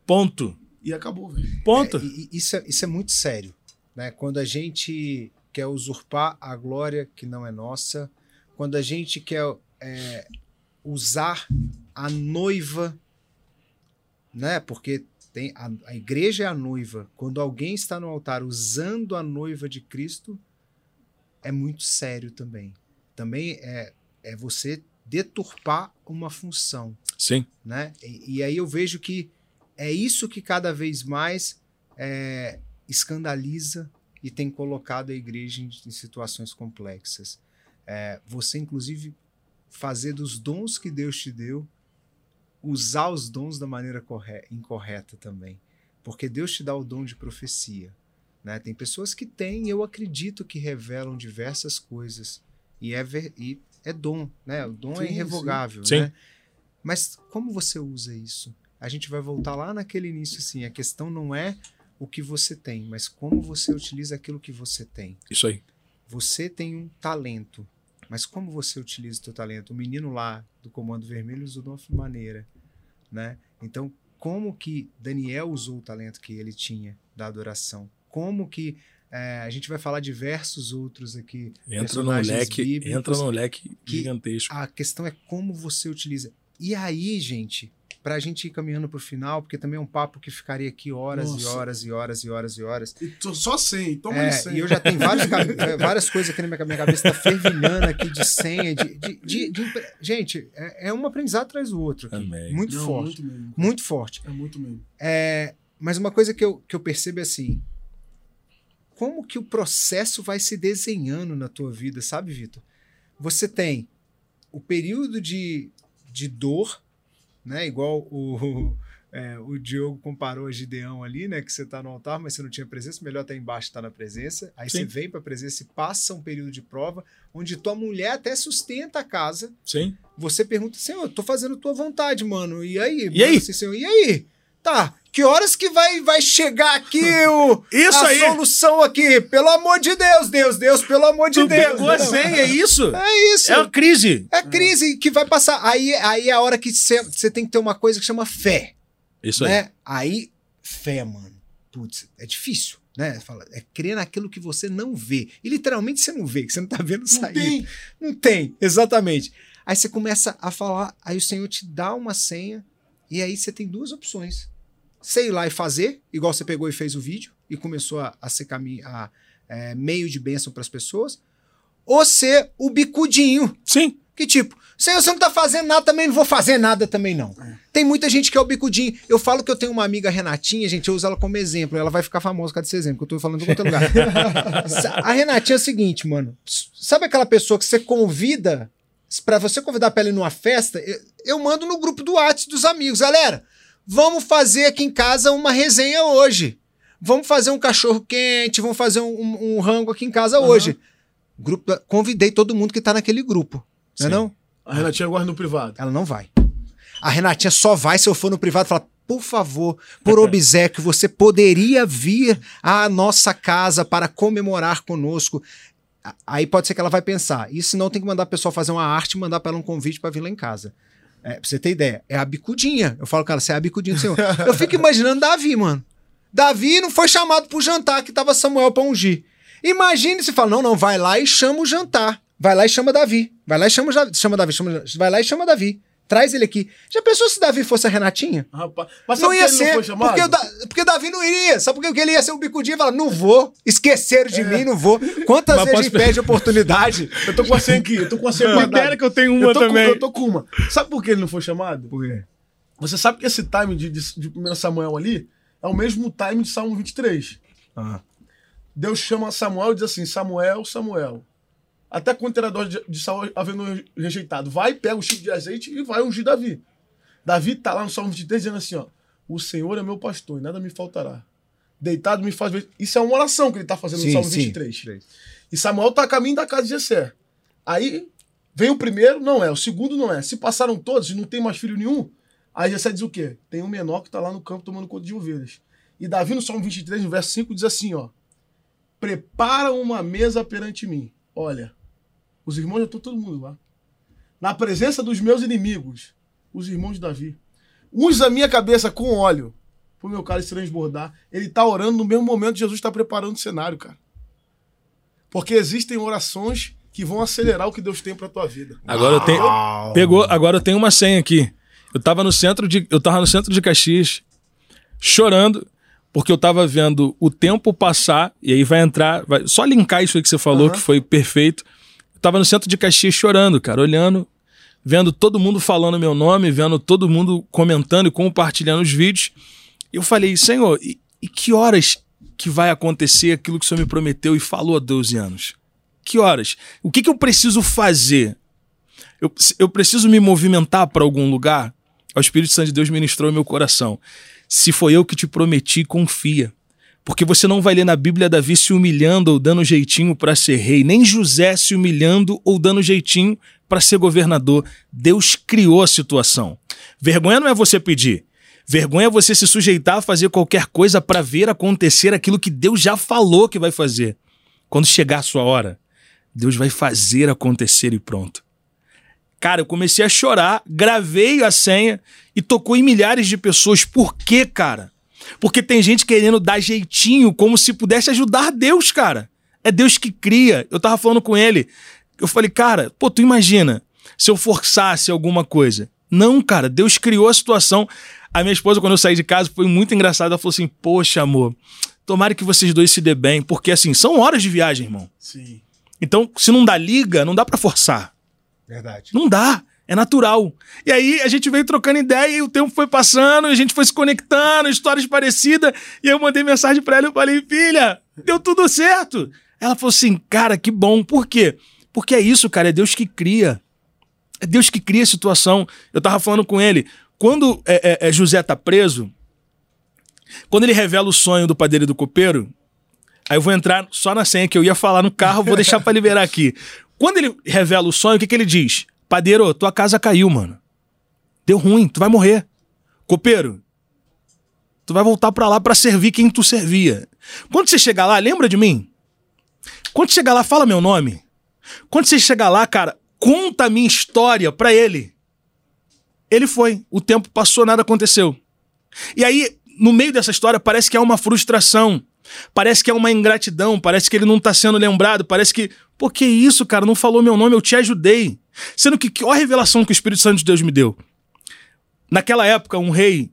Ponto. E acabou, velho. Ponto. É, e- e isso, é, isso é muito sério. Né? Quando a gente quer usurpar a glória que não é nossa, quando a gente quer é, usar a noiva, né? porque tem a, a igreja é a noiva. Quando alguém está no altar usando a noiva de Cristo, é muito sério também. Também é, é você deturpar uma função Sim. né? E, e aí eu vejo que é isso que cada vez mais é, escandaliza e tem colocado a igreja em, em situações complexas. É, você, inclusive, fazer dos dons que Deus te deu, usar os dons da maneira corre- incorreta também. Porque Deus te dá o dom de profecia. Né? Tem pessoas que têm, eu acredito que revelam diversas coisas. E é, ver- e é dom, né? O dom Sim, é sim. irrevogável, Sim. né? Mas como você usa isso? A gente vai voltar lá naquele início, assim. A questão não é o que você tem, mas como você utiliza aquilo que você tem. Isso aí. Você tem um talento, mas como você utiliza o seu talento? O menino lá do Comando Vermelho usou de uma maneira, né? Então, como que Daniel usou o talento que ele tinha da adoração? Como que é, a gente vai falar diversos outros aqui. Entra personagens leque, bíblicos. entra num leque que- gigantesco. A questão é como você utiliza. E aí, gente, pra gente ir caminhando pro final, porque também é um papo que ficaria aqui horas e Nossa. horas e horas e horas e horas. E tô só 100, toma É, aí 100. e eu já tenho vários ca- eh, várias coisas aqui na minha, minha cabeça, tá fervilhando aqui de senha, de. de- de- de gente, é, é um aprendizado atrás do outro. Aqui. Muito Não, forte. Muito mesmo. Muito forte. É muito mesmo. É, mas uma coisa que eu, que eu percebo é assim: como que o processo vai se desenhando na tua vida, sabe, Vitor? Você tem o período de, de dor, né? Igual o, é, o Diogo comparou a Gideão ali, né? Que você tá no altar, mas você não tinha presença, melhor estar embaixo estar na presença. Aí Sim. você vem para a presença e passa um período de prova, onde tua mulher até sustenta a casa. Sim. Você pergunta, Senhor, eu tô fazendo tua vontade, mano. E aí? E aí? Assim, Senhor, e aí? Tá, que horas que vai, vai chegar aqui o, Isso a aí! solução aqui? Pelo amor de Deus, Deus, Deus, pelo amor de Tu Deus. pegou a Não, senha, é isso? É isso. É uma crise. É crise que vai passar. Aí, aí é a hora que você tem que ter uma coisa que chama fé. Isso aí. né? Aí, fé, mano. Putz, é difícil, né? Fala, é crer naquilo que você não vê. E literalmente você não vê, que você não tá vendo Não sair. tem. Não tem, exatamente. Aí você começa a falar, aí o Senhor te dá uma senha, e aí você tem duas opções. Ir lá e fazer, igual você pegou e fez o vídeo, e começou a, a ser caminho, a, é, meio de bênção para as pessoas, ou ser o bicudinho, Sim. que tipo, Senhor, você não tá fazendo nada também, não vou fazer nada também não. Tem muita gente que é o bicudinho. Eu falo que eu tenho uma amiga Renatinha, gente, eu uso ela como exemplo. Ela vai ficar famosa por causa desse exemplo, que eu tô falando em outro lugar. a Renatinha é o seguinte, mano. Sabe aquela pessoa que você convida pra você convidar pra ela ir numa festa? Eu, eu mando no grupo do WhatsApp dos amigos. Galera, vamos fazer aqui em casa uma resenha hoje. Vamos fazer um cachorro quente, vamos fazer um, um- um rango aqui em casa Aham. hoje. Grupo, convidei todo mundo que tá naquele grupo. Não é não? A Renatinha guarda no privado. Ela não vai. A Renatinha só vai se eu for no privado e falar, por favor, por obsequio, você poderia vir à nossa casa para comemorar conosco. Aí pode ser que ela vai pensar. E senão tem que mandar a pessoa fazer uma arte e mandar pra ela um convite pra vir lá em casa. É, pra você ter ideia, é a bicudinha. Eu falo, cara, você é a bicudinha do Senhor. Eu fico imaginando Davi, mano. Davi não foi chamado pro jantar que tava Samuel pra ungir. Imagine se fala, não, não, vai lá e chama o jantar. Vai lá e chama Davi. Vai lá e chama, chama Davi. Chama, vai lá e chama Davi. Traz ele aqui. Já pensou se Davi fosse a Renatinha? Rapaz, mas Não ia ele ser, não foi chamado? porque, o Da- porque Davi não iria. Sabe por quê? porque ele ia ser o bicudinho e falar, não vou, esqueceram de mim, não vou. Quantas Mas vezes posso- impede a oportunidade? Eu tô com a senha aqui, eu tô com a senha guardada. que eu tenho uma eu tô também. Com, eu tô com uma. Sabe por que ele não foi chamado? Por quê? Você sabe que esse time de, de, de 1 Samuel ali é o mesmo time de Salmo 23. Ah. Deus chama Samuel e diz assim: Samuel, Samuel. Até quando terá dó de, de Saul havendo rejeitado, vai, pega o chifre de azeite e vai ungir Davi. Davi tá lá no Salmo 23 dizendo assim: ó, O Senhor é meu pastor e nada me faltará. Deitado me faz ver. Isso é uma oração que ele tá fazendo no Salmo 23. E Samuel tá a caminho da casa de Jessé. Aí vem o primeiro, não é. O segundo não é. Se passaram todos e não tem mais filho nenhum, aí Jessé diz o quê? Tem um menor que tá lá no campo tomando conta de ovelhas. E Davi no Salmo 23, no verso 5, diz assim, ó. Prepara uma mesa perante mim. Olha, os irmãos já estão todo mundo lá. Na presença dos meus inimigos, os irmãos de Davi. Uns a minha cabeça com óleo, pro meu cálice transbordar. Ele tá orando no mesmo momento que Jesus está preparando o cenário, cara. Porque existem orações que vão acelerar o que Deus tem pra tua vida. Agora eu tenho. Pegou, agora eu tenho uma senha aqui. Eu tava no centro de, eu tava no centro de Caxias, chorando, porque eu tava vendo o tempo passar, e aí vai entrar, vai, só linkar isso aí que você falou, Aham. que foi perfeito. Tava no centro de Caxias chorando, cara, olhando, vendo todo mundo falando meu nome, vendo todo mundo comentando e compartilhando os vídeos. Eu falei, Senhor, e, e que horas que vai acontecer aquilo que o Senhor me prometeu e falou há 12 anos? Que horas? O que, que eu preciso fazer? Eu, eu preciso me movimentar para algum lugar? O Espírito Santo de Deus ministrou meu coração. Se foi eu que te prometi, confia. Porque você não vai ler na Bíblia Davi se humilhando ou dando jeitinho para ser rei, nem José se humilhando ou dando jeitinho para ser governador. Deus criou a situação. Vergonha não é você pedir. Vergonha é você se sujeitar a fazer qualquer coisa para ver acontecer aquilo que Deus já falou que vai fazer. Quando chegar a sua hora, Deus vai fazer acontecer e pronto. Cara, eu comecei a chorar, gravei a senha e tocou em milhares de pessoas. Por quê, cara? Porque tem gente querendo dar jeitinho como se pudesse ajudar Deus, cara. É Deus que cria. Eu tava falando com ele. Eu falei, cara, pô, tu imagina se eu forçasse alguma coisa. Não, cara, Deus criou a situação. A minha esposa, quando eu saí de casa, foi muito engraçada. Ela falou assim: Poxa, amor, tomara que vocês dois se dê bem. Porque, assim, são horas de viagem, irmão. Sim. Então, se não dá liga, não dá pra forçar. Verdade. Não dá. É natural. E aí a gente veio trocando ideia e o tempo foi passando, a gente foi se conectando, histórias parecidas. E eu mandei mensagem pra ela e falei, filha, deu tudo certo. Ela falou assim, cara, que bom. Por quê? Porque é isso, cara, é Deus que cria. É Deus que cria a situação. Eu tava falando com ele, quando é, é, é, José tá preso, quando ele revela o sonho do padeiro e do copeiro, aí eu vou entrar só na senha que eu ia falar no carro, vou deixar pra liberar aqui. Quando ele revela o sonho, o que, que ele diz? Padeiro, tua casa caiu, mano. Deu ruim, tu vai morrer. Copeiro, tu vai voltar pra lá pra servir quem tu servia. Quando você chegar lá, lembra de mim? Quando chegar lá, fala meu nome. Quando você chegar lá, cara, conta a minha história pra ele. Ele foi. O tempo passou, nada aconteceu. E aí, no meio dessa história, parece que há uma frustração. Parece que é uma ingratidão, parece que ele não tá sendo lembrado, parece que, pô, que isso, cara, não falou meu nome, eu te ajudei. Sendo que, olha a revelação que o Espírito Santo de Deus me deu. Naquela época, um rei,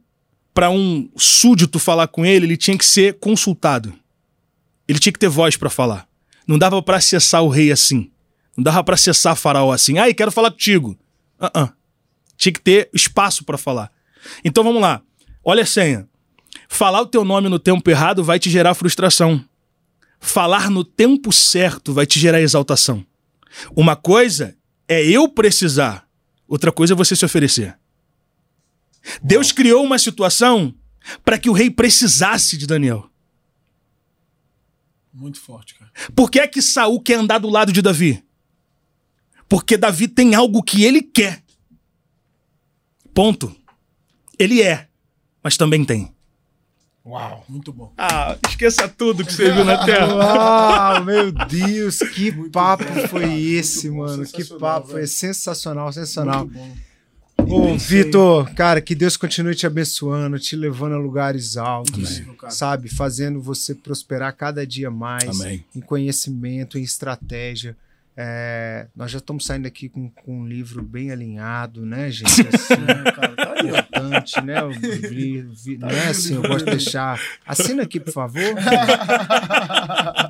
para um súdito falar com ele, ele tinha que ser consultado. Ele tinha que ter voz para falar. Não dava para acessar o rei assim. Não dava para acessar faraó assim. Ai, quero falar contigo. Uh -uh. Tinha que ter espaço para falar. Então vamos lá. Olha a senha. Falar o teu nome no tempo errado vai te gerar frustração. Falar no tempo certo vai te gerar exaltação. Uma coisa é eu precisar, outra coisa é você se oferecer. Deus criou uma situação para que o rei precisasse de Daniel. Muito forte, cara. Por que é que Saul quer andar do lado de Davi? Porque Davi tem algo que ele quer. Ponto. Ele é, mas também tem. Uau. Muito bom. Ah, esqueça tudo que você viu na Terra. Uau, meu Deus, que Muito papo bom, foi cara, esse, muito bom, mano? Que sensacional, papo foi velho. sensacional, sensacional. Muito bom. Ô, Vitor, cara, que Deus continue te abençoando, te levando a lugares altos, cara. sabe? Fazendo você prosperar cada dia mais Amém. em conhecimento, em estratégia. É, nós já estamos saindo aqui com, com um livro bem alinhado, né, gente? Assim, É, cara, tá importante, né? O vi- vi- não é assim, eu gosto de deixar. Assina aqui, por favor.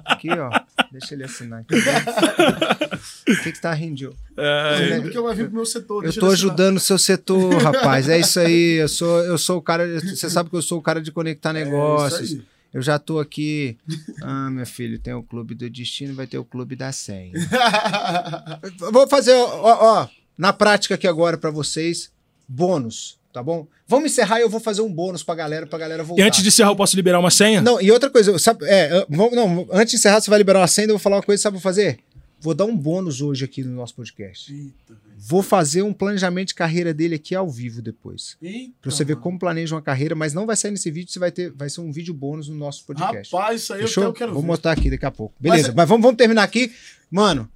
Aqui, ó. Deixa ele assinar aqui. O que, que tá rindo? É, É, porque vir pro meu setor. Eu tô ajudando o seu setor, rapaz. É isso aí. Eu sou, eu sou o cara. Você sabe que eu sou o cara de conectar É, negócios. isso aí. Eu já tô aqui. Ah, meu filho, tem o clube do destino, vai ter o clube da senha. Eu Vou fazer, ó, ó, na prática aqui agora pra vocês, bônus, tá bom? Vamos encerrar e eu vou fazer um bônus pra galera, pra galera E voltar. antes de encerrar, eu posso liberar uma senha? Não, e outra coisa, sabe, é, vamos- não, antes de encerrar, você vai liberar uma senha, eu vou falar uma coisa, sabe o que eu vou fazer? Vou dar um bônus hoje aqui no nosso podcast. Eita. Vou fazer um planejamento de carreira dele aqui ao vivo depois. Eita, Pra você ver mano. como planeja uma carreira, mas não vai sair nesse vídeo, você vai ter, vai ser um vídeo bônus no nosso podcast. Rapaz, isso aí eu, Fechou? eu quero Vou ver. mostrar aqui daqui a pouco. Beleza, Mas- mas, vamos, vamos terminar aqui. Mano,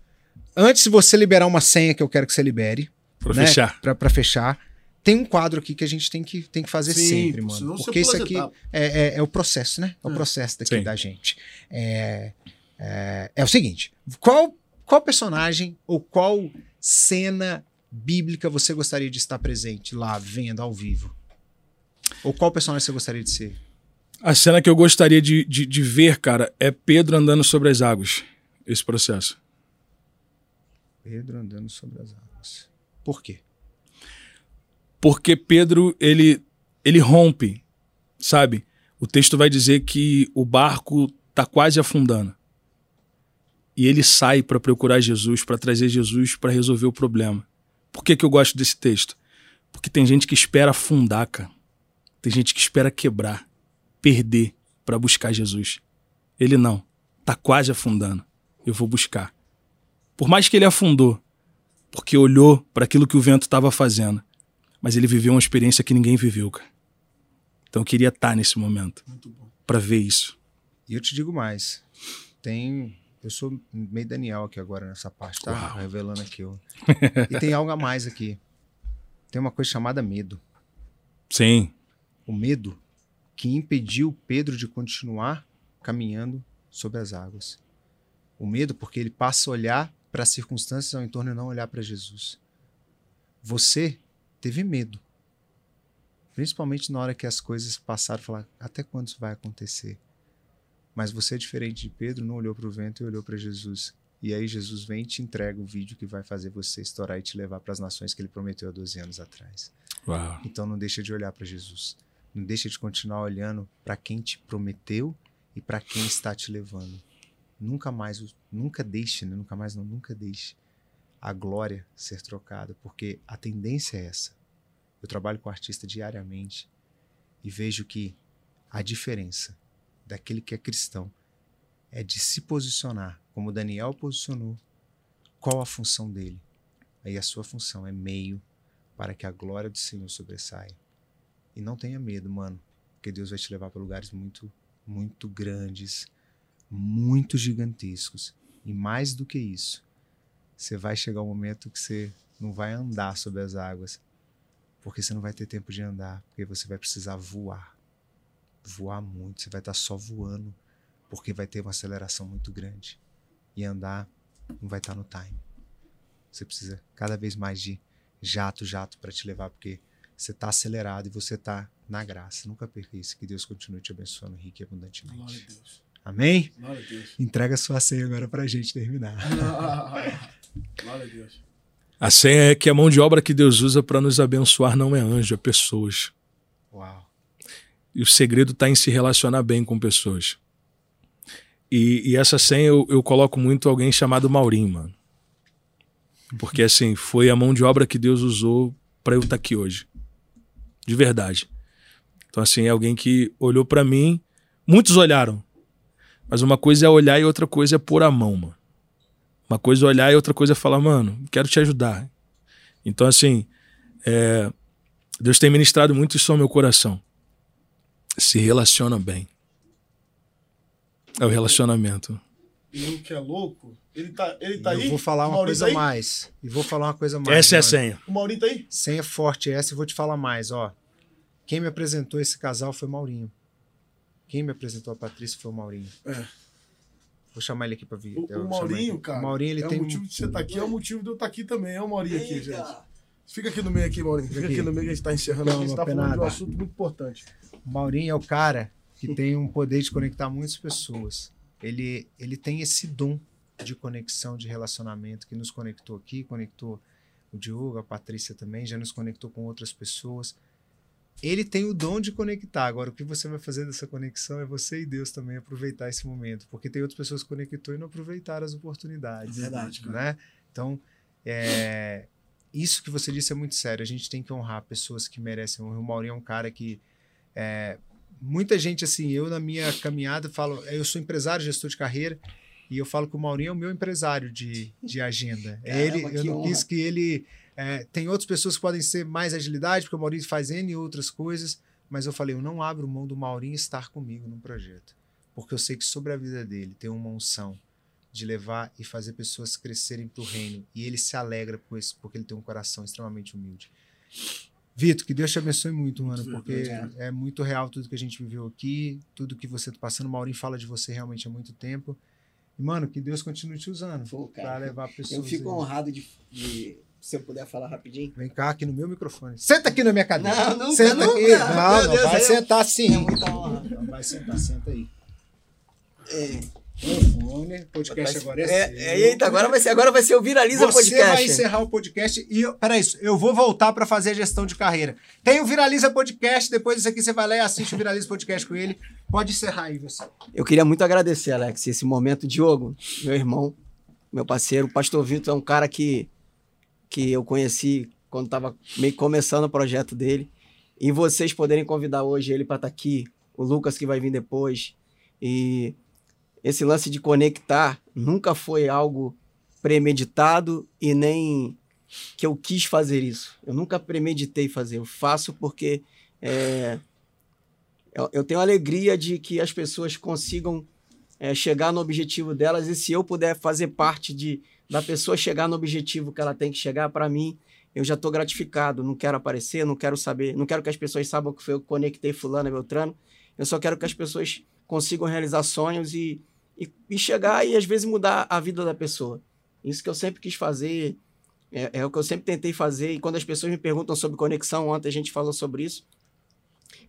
antes de você liberar uma senha que eu quero que você libere, Pra né, fechar. Pra, pra fechar, tem um quadro aqui que a gente tem que, tem que fazer Sim, sempre, mano. Porque isso aqui é, é- é o processo, né? É o É. processo daqui Sim. da gente. É, é, é o seguinte: qual, qual personagem ou qual cena bíblica você gostaria de estar presente lá, vendo ao vivo? Ou qual personagem você gostaria de ser? A cena que eu gostaria de, de, de ver, cara, é Pedro andando sobre as águas. Esse processo. Pedro andando sobre as águas. Por quê? Porque Pedro, ele, ele rompe, sabe? O texto vai dizer que o barco tá quase afundando. E ele sai para procurar Jesus, para trazer Jesus para resolver o problema. Por que, que eu gosto desse texto? Porque tem gente que espera afundar, cara. Tem gente que espera quebrar, perder para buscar Jesus. Ele não. Tá quase afundando. Eu vou buscar. Por mais que ele afundou, porque olhou para aquilo que o vento estava fazendo, mas ele viveu uma experiência que ninguém viveu, cara. Então eu queria estar nesse momento para ver isso. E eu te digo mais. Tem. Eu sou meio Daniel aqui agora nessa parte, tá? Uau. Revelando aqui. ó. e tem algo a mais aqui. Tem uma coisa chamada medo. Sim, O medo que impediu Pedro de continuar caminhando sobre as águas. O medo porque ele passa a olhar para as circunstâncias ao entorno e não olhar para Jesus. Você teve medo. Principalmente na hora que as coisas passaram, falar até quando isso vai acontecer? Mas você, diferente de Pedro, não olhou para o vento e olhou para Jesus. E aí Jesus vem e te entrega o vídeo que vai fazer você estourar e te levar para as nações que ele prometeu há 12 anos atrás. Uau. Então não deixa de olhar para Jesus. Não deixa de continuar olhando para quem te prometeu e para quem está te levando. Nunca mais, nunca deixe, né? nunca mais não, nunca deixe a glória ser trocada, porque a tendência é essa. Eu trabalho com artista diariamente e vejo que a diferença daquele que é cristão é de se posicionar como Daniel posicionou. Qual a função dele? Aí a sua função é meio para que a glória do Senhor sobressaia. E não tenha medo, mano, porque Deus vai te levar para lugares muito, muito grandes, muito gigantescos. E mais do que isso, você vai chegar um momento que você não vai andar sobre as águas, porque você não vai ter tempo de andar, porque você vai precisar voar. Voar muito, você vai estar só voando, porque vai ter uma aceleração muito grande. E andar não vai estar no time. Você precisa cada vez mais de jato, jato para te levar, porque você está acelerado e você está na graça. Nunca perca isso. Que Deus continue te abençoando rico e Glória abundantemente. a Deus. Amém? Glória a Deus. Entrega sua senha agora pra gente terminar. Glória a Deus. A senha é que a mão de obra que Deus usa para nos abençoar não é anjo, é pessoas. Uau. E o segredo está em se relacionar bem com pessoas. E, e essa senha eu, eu coloco muito alguém chamado Maurinho, mano. Porque assim, foi a mão de obra que Deus usou para eu estar aqui hoje. De verdade. Então assim, é alguém que olhou para mim, muitos olharam. Mas uma coisa é olhar e outra coisa é pôr a mão, mano. Uma coisa é olhar e outra coisa é falar, mano, quero te ajudar. Então assim, é, Deus tem ministrado muito isso ao meu coração se relaciona bem. É o relacionamento. E o que é louco, ele tá, ele tá eu aí? vou falar uma Maurinho coisa tá aí? mais. E vou falar uma coisa mais. Essa é a senha. O Maurinho tá aí? Senha forte essa e vou te falar mais, ó. Quem me apresentou esse casal foi o Maurinho. Quem me apresentou a Patrícia foi o Maurinho. É. Vou chamar ele aqui pra vir. O, Eu o Maurinho, aqui. cara. O Maurinho, ele é tem o motivo de você estar aqui, é o motivo de eu estar aqui também. É o Maurinho aqui, Eita. gente. Fica aqui no meio aqui, Maurinho. Fica Aqui. aqui no meio que a gente tá encerrando aqui. A gente tá falando de um assunto muito importante. O Maurinho é o cara que tem um poder de conectar muitas pessoas. Ele, ele tem esse dom de conexão, de relacionamento, que nos conectou aqui, conectou o Diogo, a Patrícia também, já nos conectou com outras pessoas. Ele tem o dom de conectar. Agora, o que você vai fazer dessa conexão é você e Deus também aproveitar esse momento. Porque tem outras pessoas que conectou e não aproveitaram as oportunidades. Verdade, cara. Né? Então, é, isso que você disse é muito sério. A gente tem que honrar pessoas que merecem. O Maurinho é um cara que é, muita gente assim, eu na minha caminhada falo, eu sou empresário, gestor de carreira, e eu falo que o Maurinho é o meu empresário de, de agenda. É Caramba, ele, eu não honra. quis que ele é, tem outras pessoas que podem ser mais agilidade, porque o Maurinho faz N outras coisas, mas eu falei, eu não abro mão do Maurinho estar comigo no projeto, porque eu sei que sobre a vida dele tem uma unção de levar e fazer pessoas crescerem para o reino, e ele se alegra com isso, porque ele tem um coração extremamente humilde. Vitor, que Deus te abençoe muito, mano, porque é muito real tudo que a gente viveu aqui, tudo que você tá passando. O Maurinho fala de você realmente há muito tempo. E, mano, que Deus continue te usando para levar pessoas. eu fico aí. honrado de, de- Se eu puder falar rapidinho. Vem cá aqui no meu microfone. Senta aqui na minha cadeira. Não, nunca, Senta nunca. aqui. Não, não Deus, vai eu- sentar sim. É muita honra. Não vai sentar, senta aí. É, Microfone, podcast agora é, é, seu. é, eita, agora vai ser, agora vai ser o Viraliza Você Podcast. vai encerrar o podcast e peraí, eu vou voltar para fazer a gestão de carreira. Tem o Viraliza Podcast, depois disso aqui você vai lá e assiste o Viraliza Podcast com ele. Pode encerrar aí você. Eu queria muito agradecer, Alex, esse momento. Diogo, meu irmão, meu parceiro. O Pastor Vitor é um cara que, que eu conheci quando estava meio começando o projeto dele. E vocês poderem convidar hoje ele para estar aqui, o Lucas que vai vir depois. E esse lance de conectar nunca foi algo premeditado e nem que eu quis fazer isso. Eu nunca premeditei fazer. Eu faço porque é, eu, eu tenho alegria de que as pessoas consigam é, chegar no objetivo delas e se eu puder fazer parte de da pessoa chegar no objetivo que ela tem que chegar, para mim, eu já estou gratificado. Não quero aparecer, não quero saber, não quero que as pessoas saibam que foi eu que conectei fulano e Beltrano. Eu só quero que as pessoas consigam realizar sonhos e, e, e chegar e às vezes mudar a vida da pessoa. Isso que eu sempre quis fazer, é, é o que eu sempre tentei fazer. E quando as pessoas me perguntam sobre conexão, ontem a gente falou sobre isso,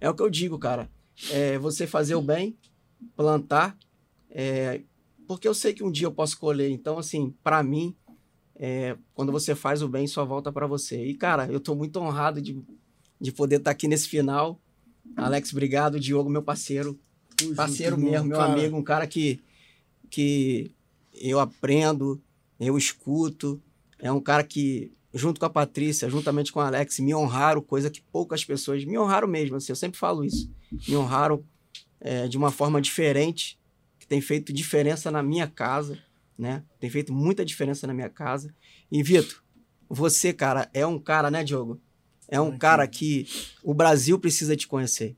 é o que eu digo, cara. É você fazer o bem, plantar, é, porque eu sei que um dia eu posso colher. Então, assim, para mim, é, quando você faz o bem, só volta para você. E, cara, eu tô muito honrado de, de poder estar aqui nesse final. Alex, obrigado. Diogo, meu parceiro. Parceiro mesmo, meu Cara, amigo, um cara que, que eu aprendo, eu escuto. É um cara que, junto com a Patrícia, juntamente com o Alex, me honraram, coisa que poucas pessoas me honraram mesmo. Assim, eu sempre falo isso. Me honraram é, de uma forma diferente, que tem feito diferença na minha casa, né? Tem feito muita diferença na minha casa. E, Vitor, você, cara, é um cara, né, Diogo? É um cara que o Brasil precisa te conhecer.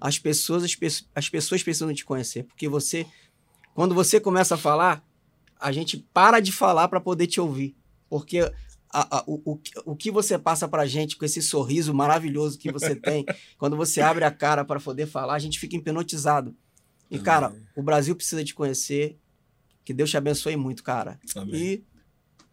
As pessoas, as, pe- as pessoas precisam te conhecer, porque você, quando você começa a falar, a gente para de falar para poder te ouvir, porque a- a- o, o, que- o que você passa pra gente com esse sorriso maravilhoso que você tem, quando você abre a cara para poder falar, a gente fica hipnotizado. E, cara, o Brasil precisa te conhecer. Que Deus te abençoe muito, cara. Amém. E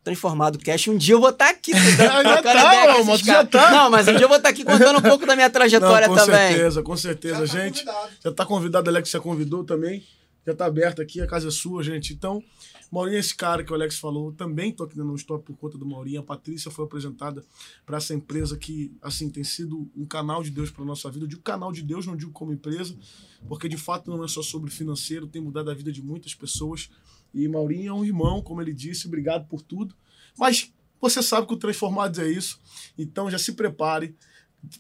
transformado cash. Um dia eu vou estar aqui. Já tá, com mas já tá. Não, mas um dia eu vou estar aqui contando um pouco da minha trajetória Não, com também. certeza, com certeza, tá gente. Já tá convidado, Alex já convidou também. Já tá aberto aqui, a casa é sua, gente. Então, Maurinho é esse cara que o Alex falou. Também tô aqui no Stop por conta do Maurinho. A Patrícia foi apresentada para essa empresa que, assim, tem sido um canal de Deus para nossa vida. Eu digo canal de Deus, não digo como empresa, porque de fato não é só sobre financeiro, tem mudado a vida de muitas pessoas. E Maurinho é um irmão, como ele disse, obrigado por tudo. Mas você sabe que o Transformados é isso. Então já se prepare.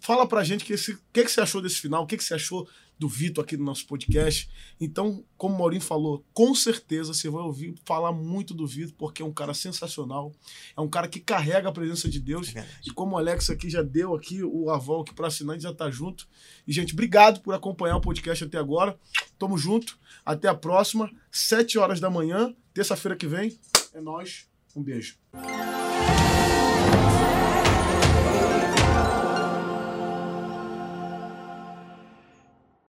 Fala pra gente o que, que, que você achou desse final, o que, que você achou do Vitor aqui no nosso podcast. Então, como o Maurinho falou, com certeza você vai ouvir falar muito do Vitor, porque é um cara sensacional. É um cara que carrega a presença de Deus. E como o Alex aqui já deu aqui o aval aqui para assinante, já tá junto. E, gente, obrigado por acompanhar o podcast até agora. Tamo junto. Até a próxima. Sete horas da manhã, terça-feira que vem. É nóis. Um beijo.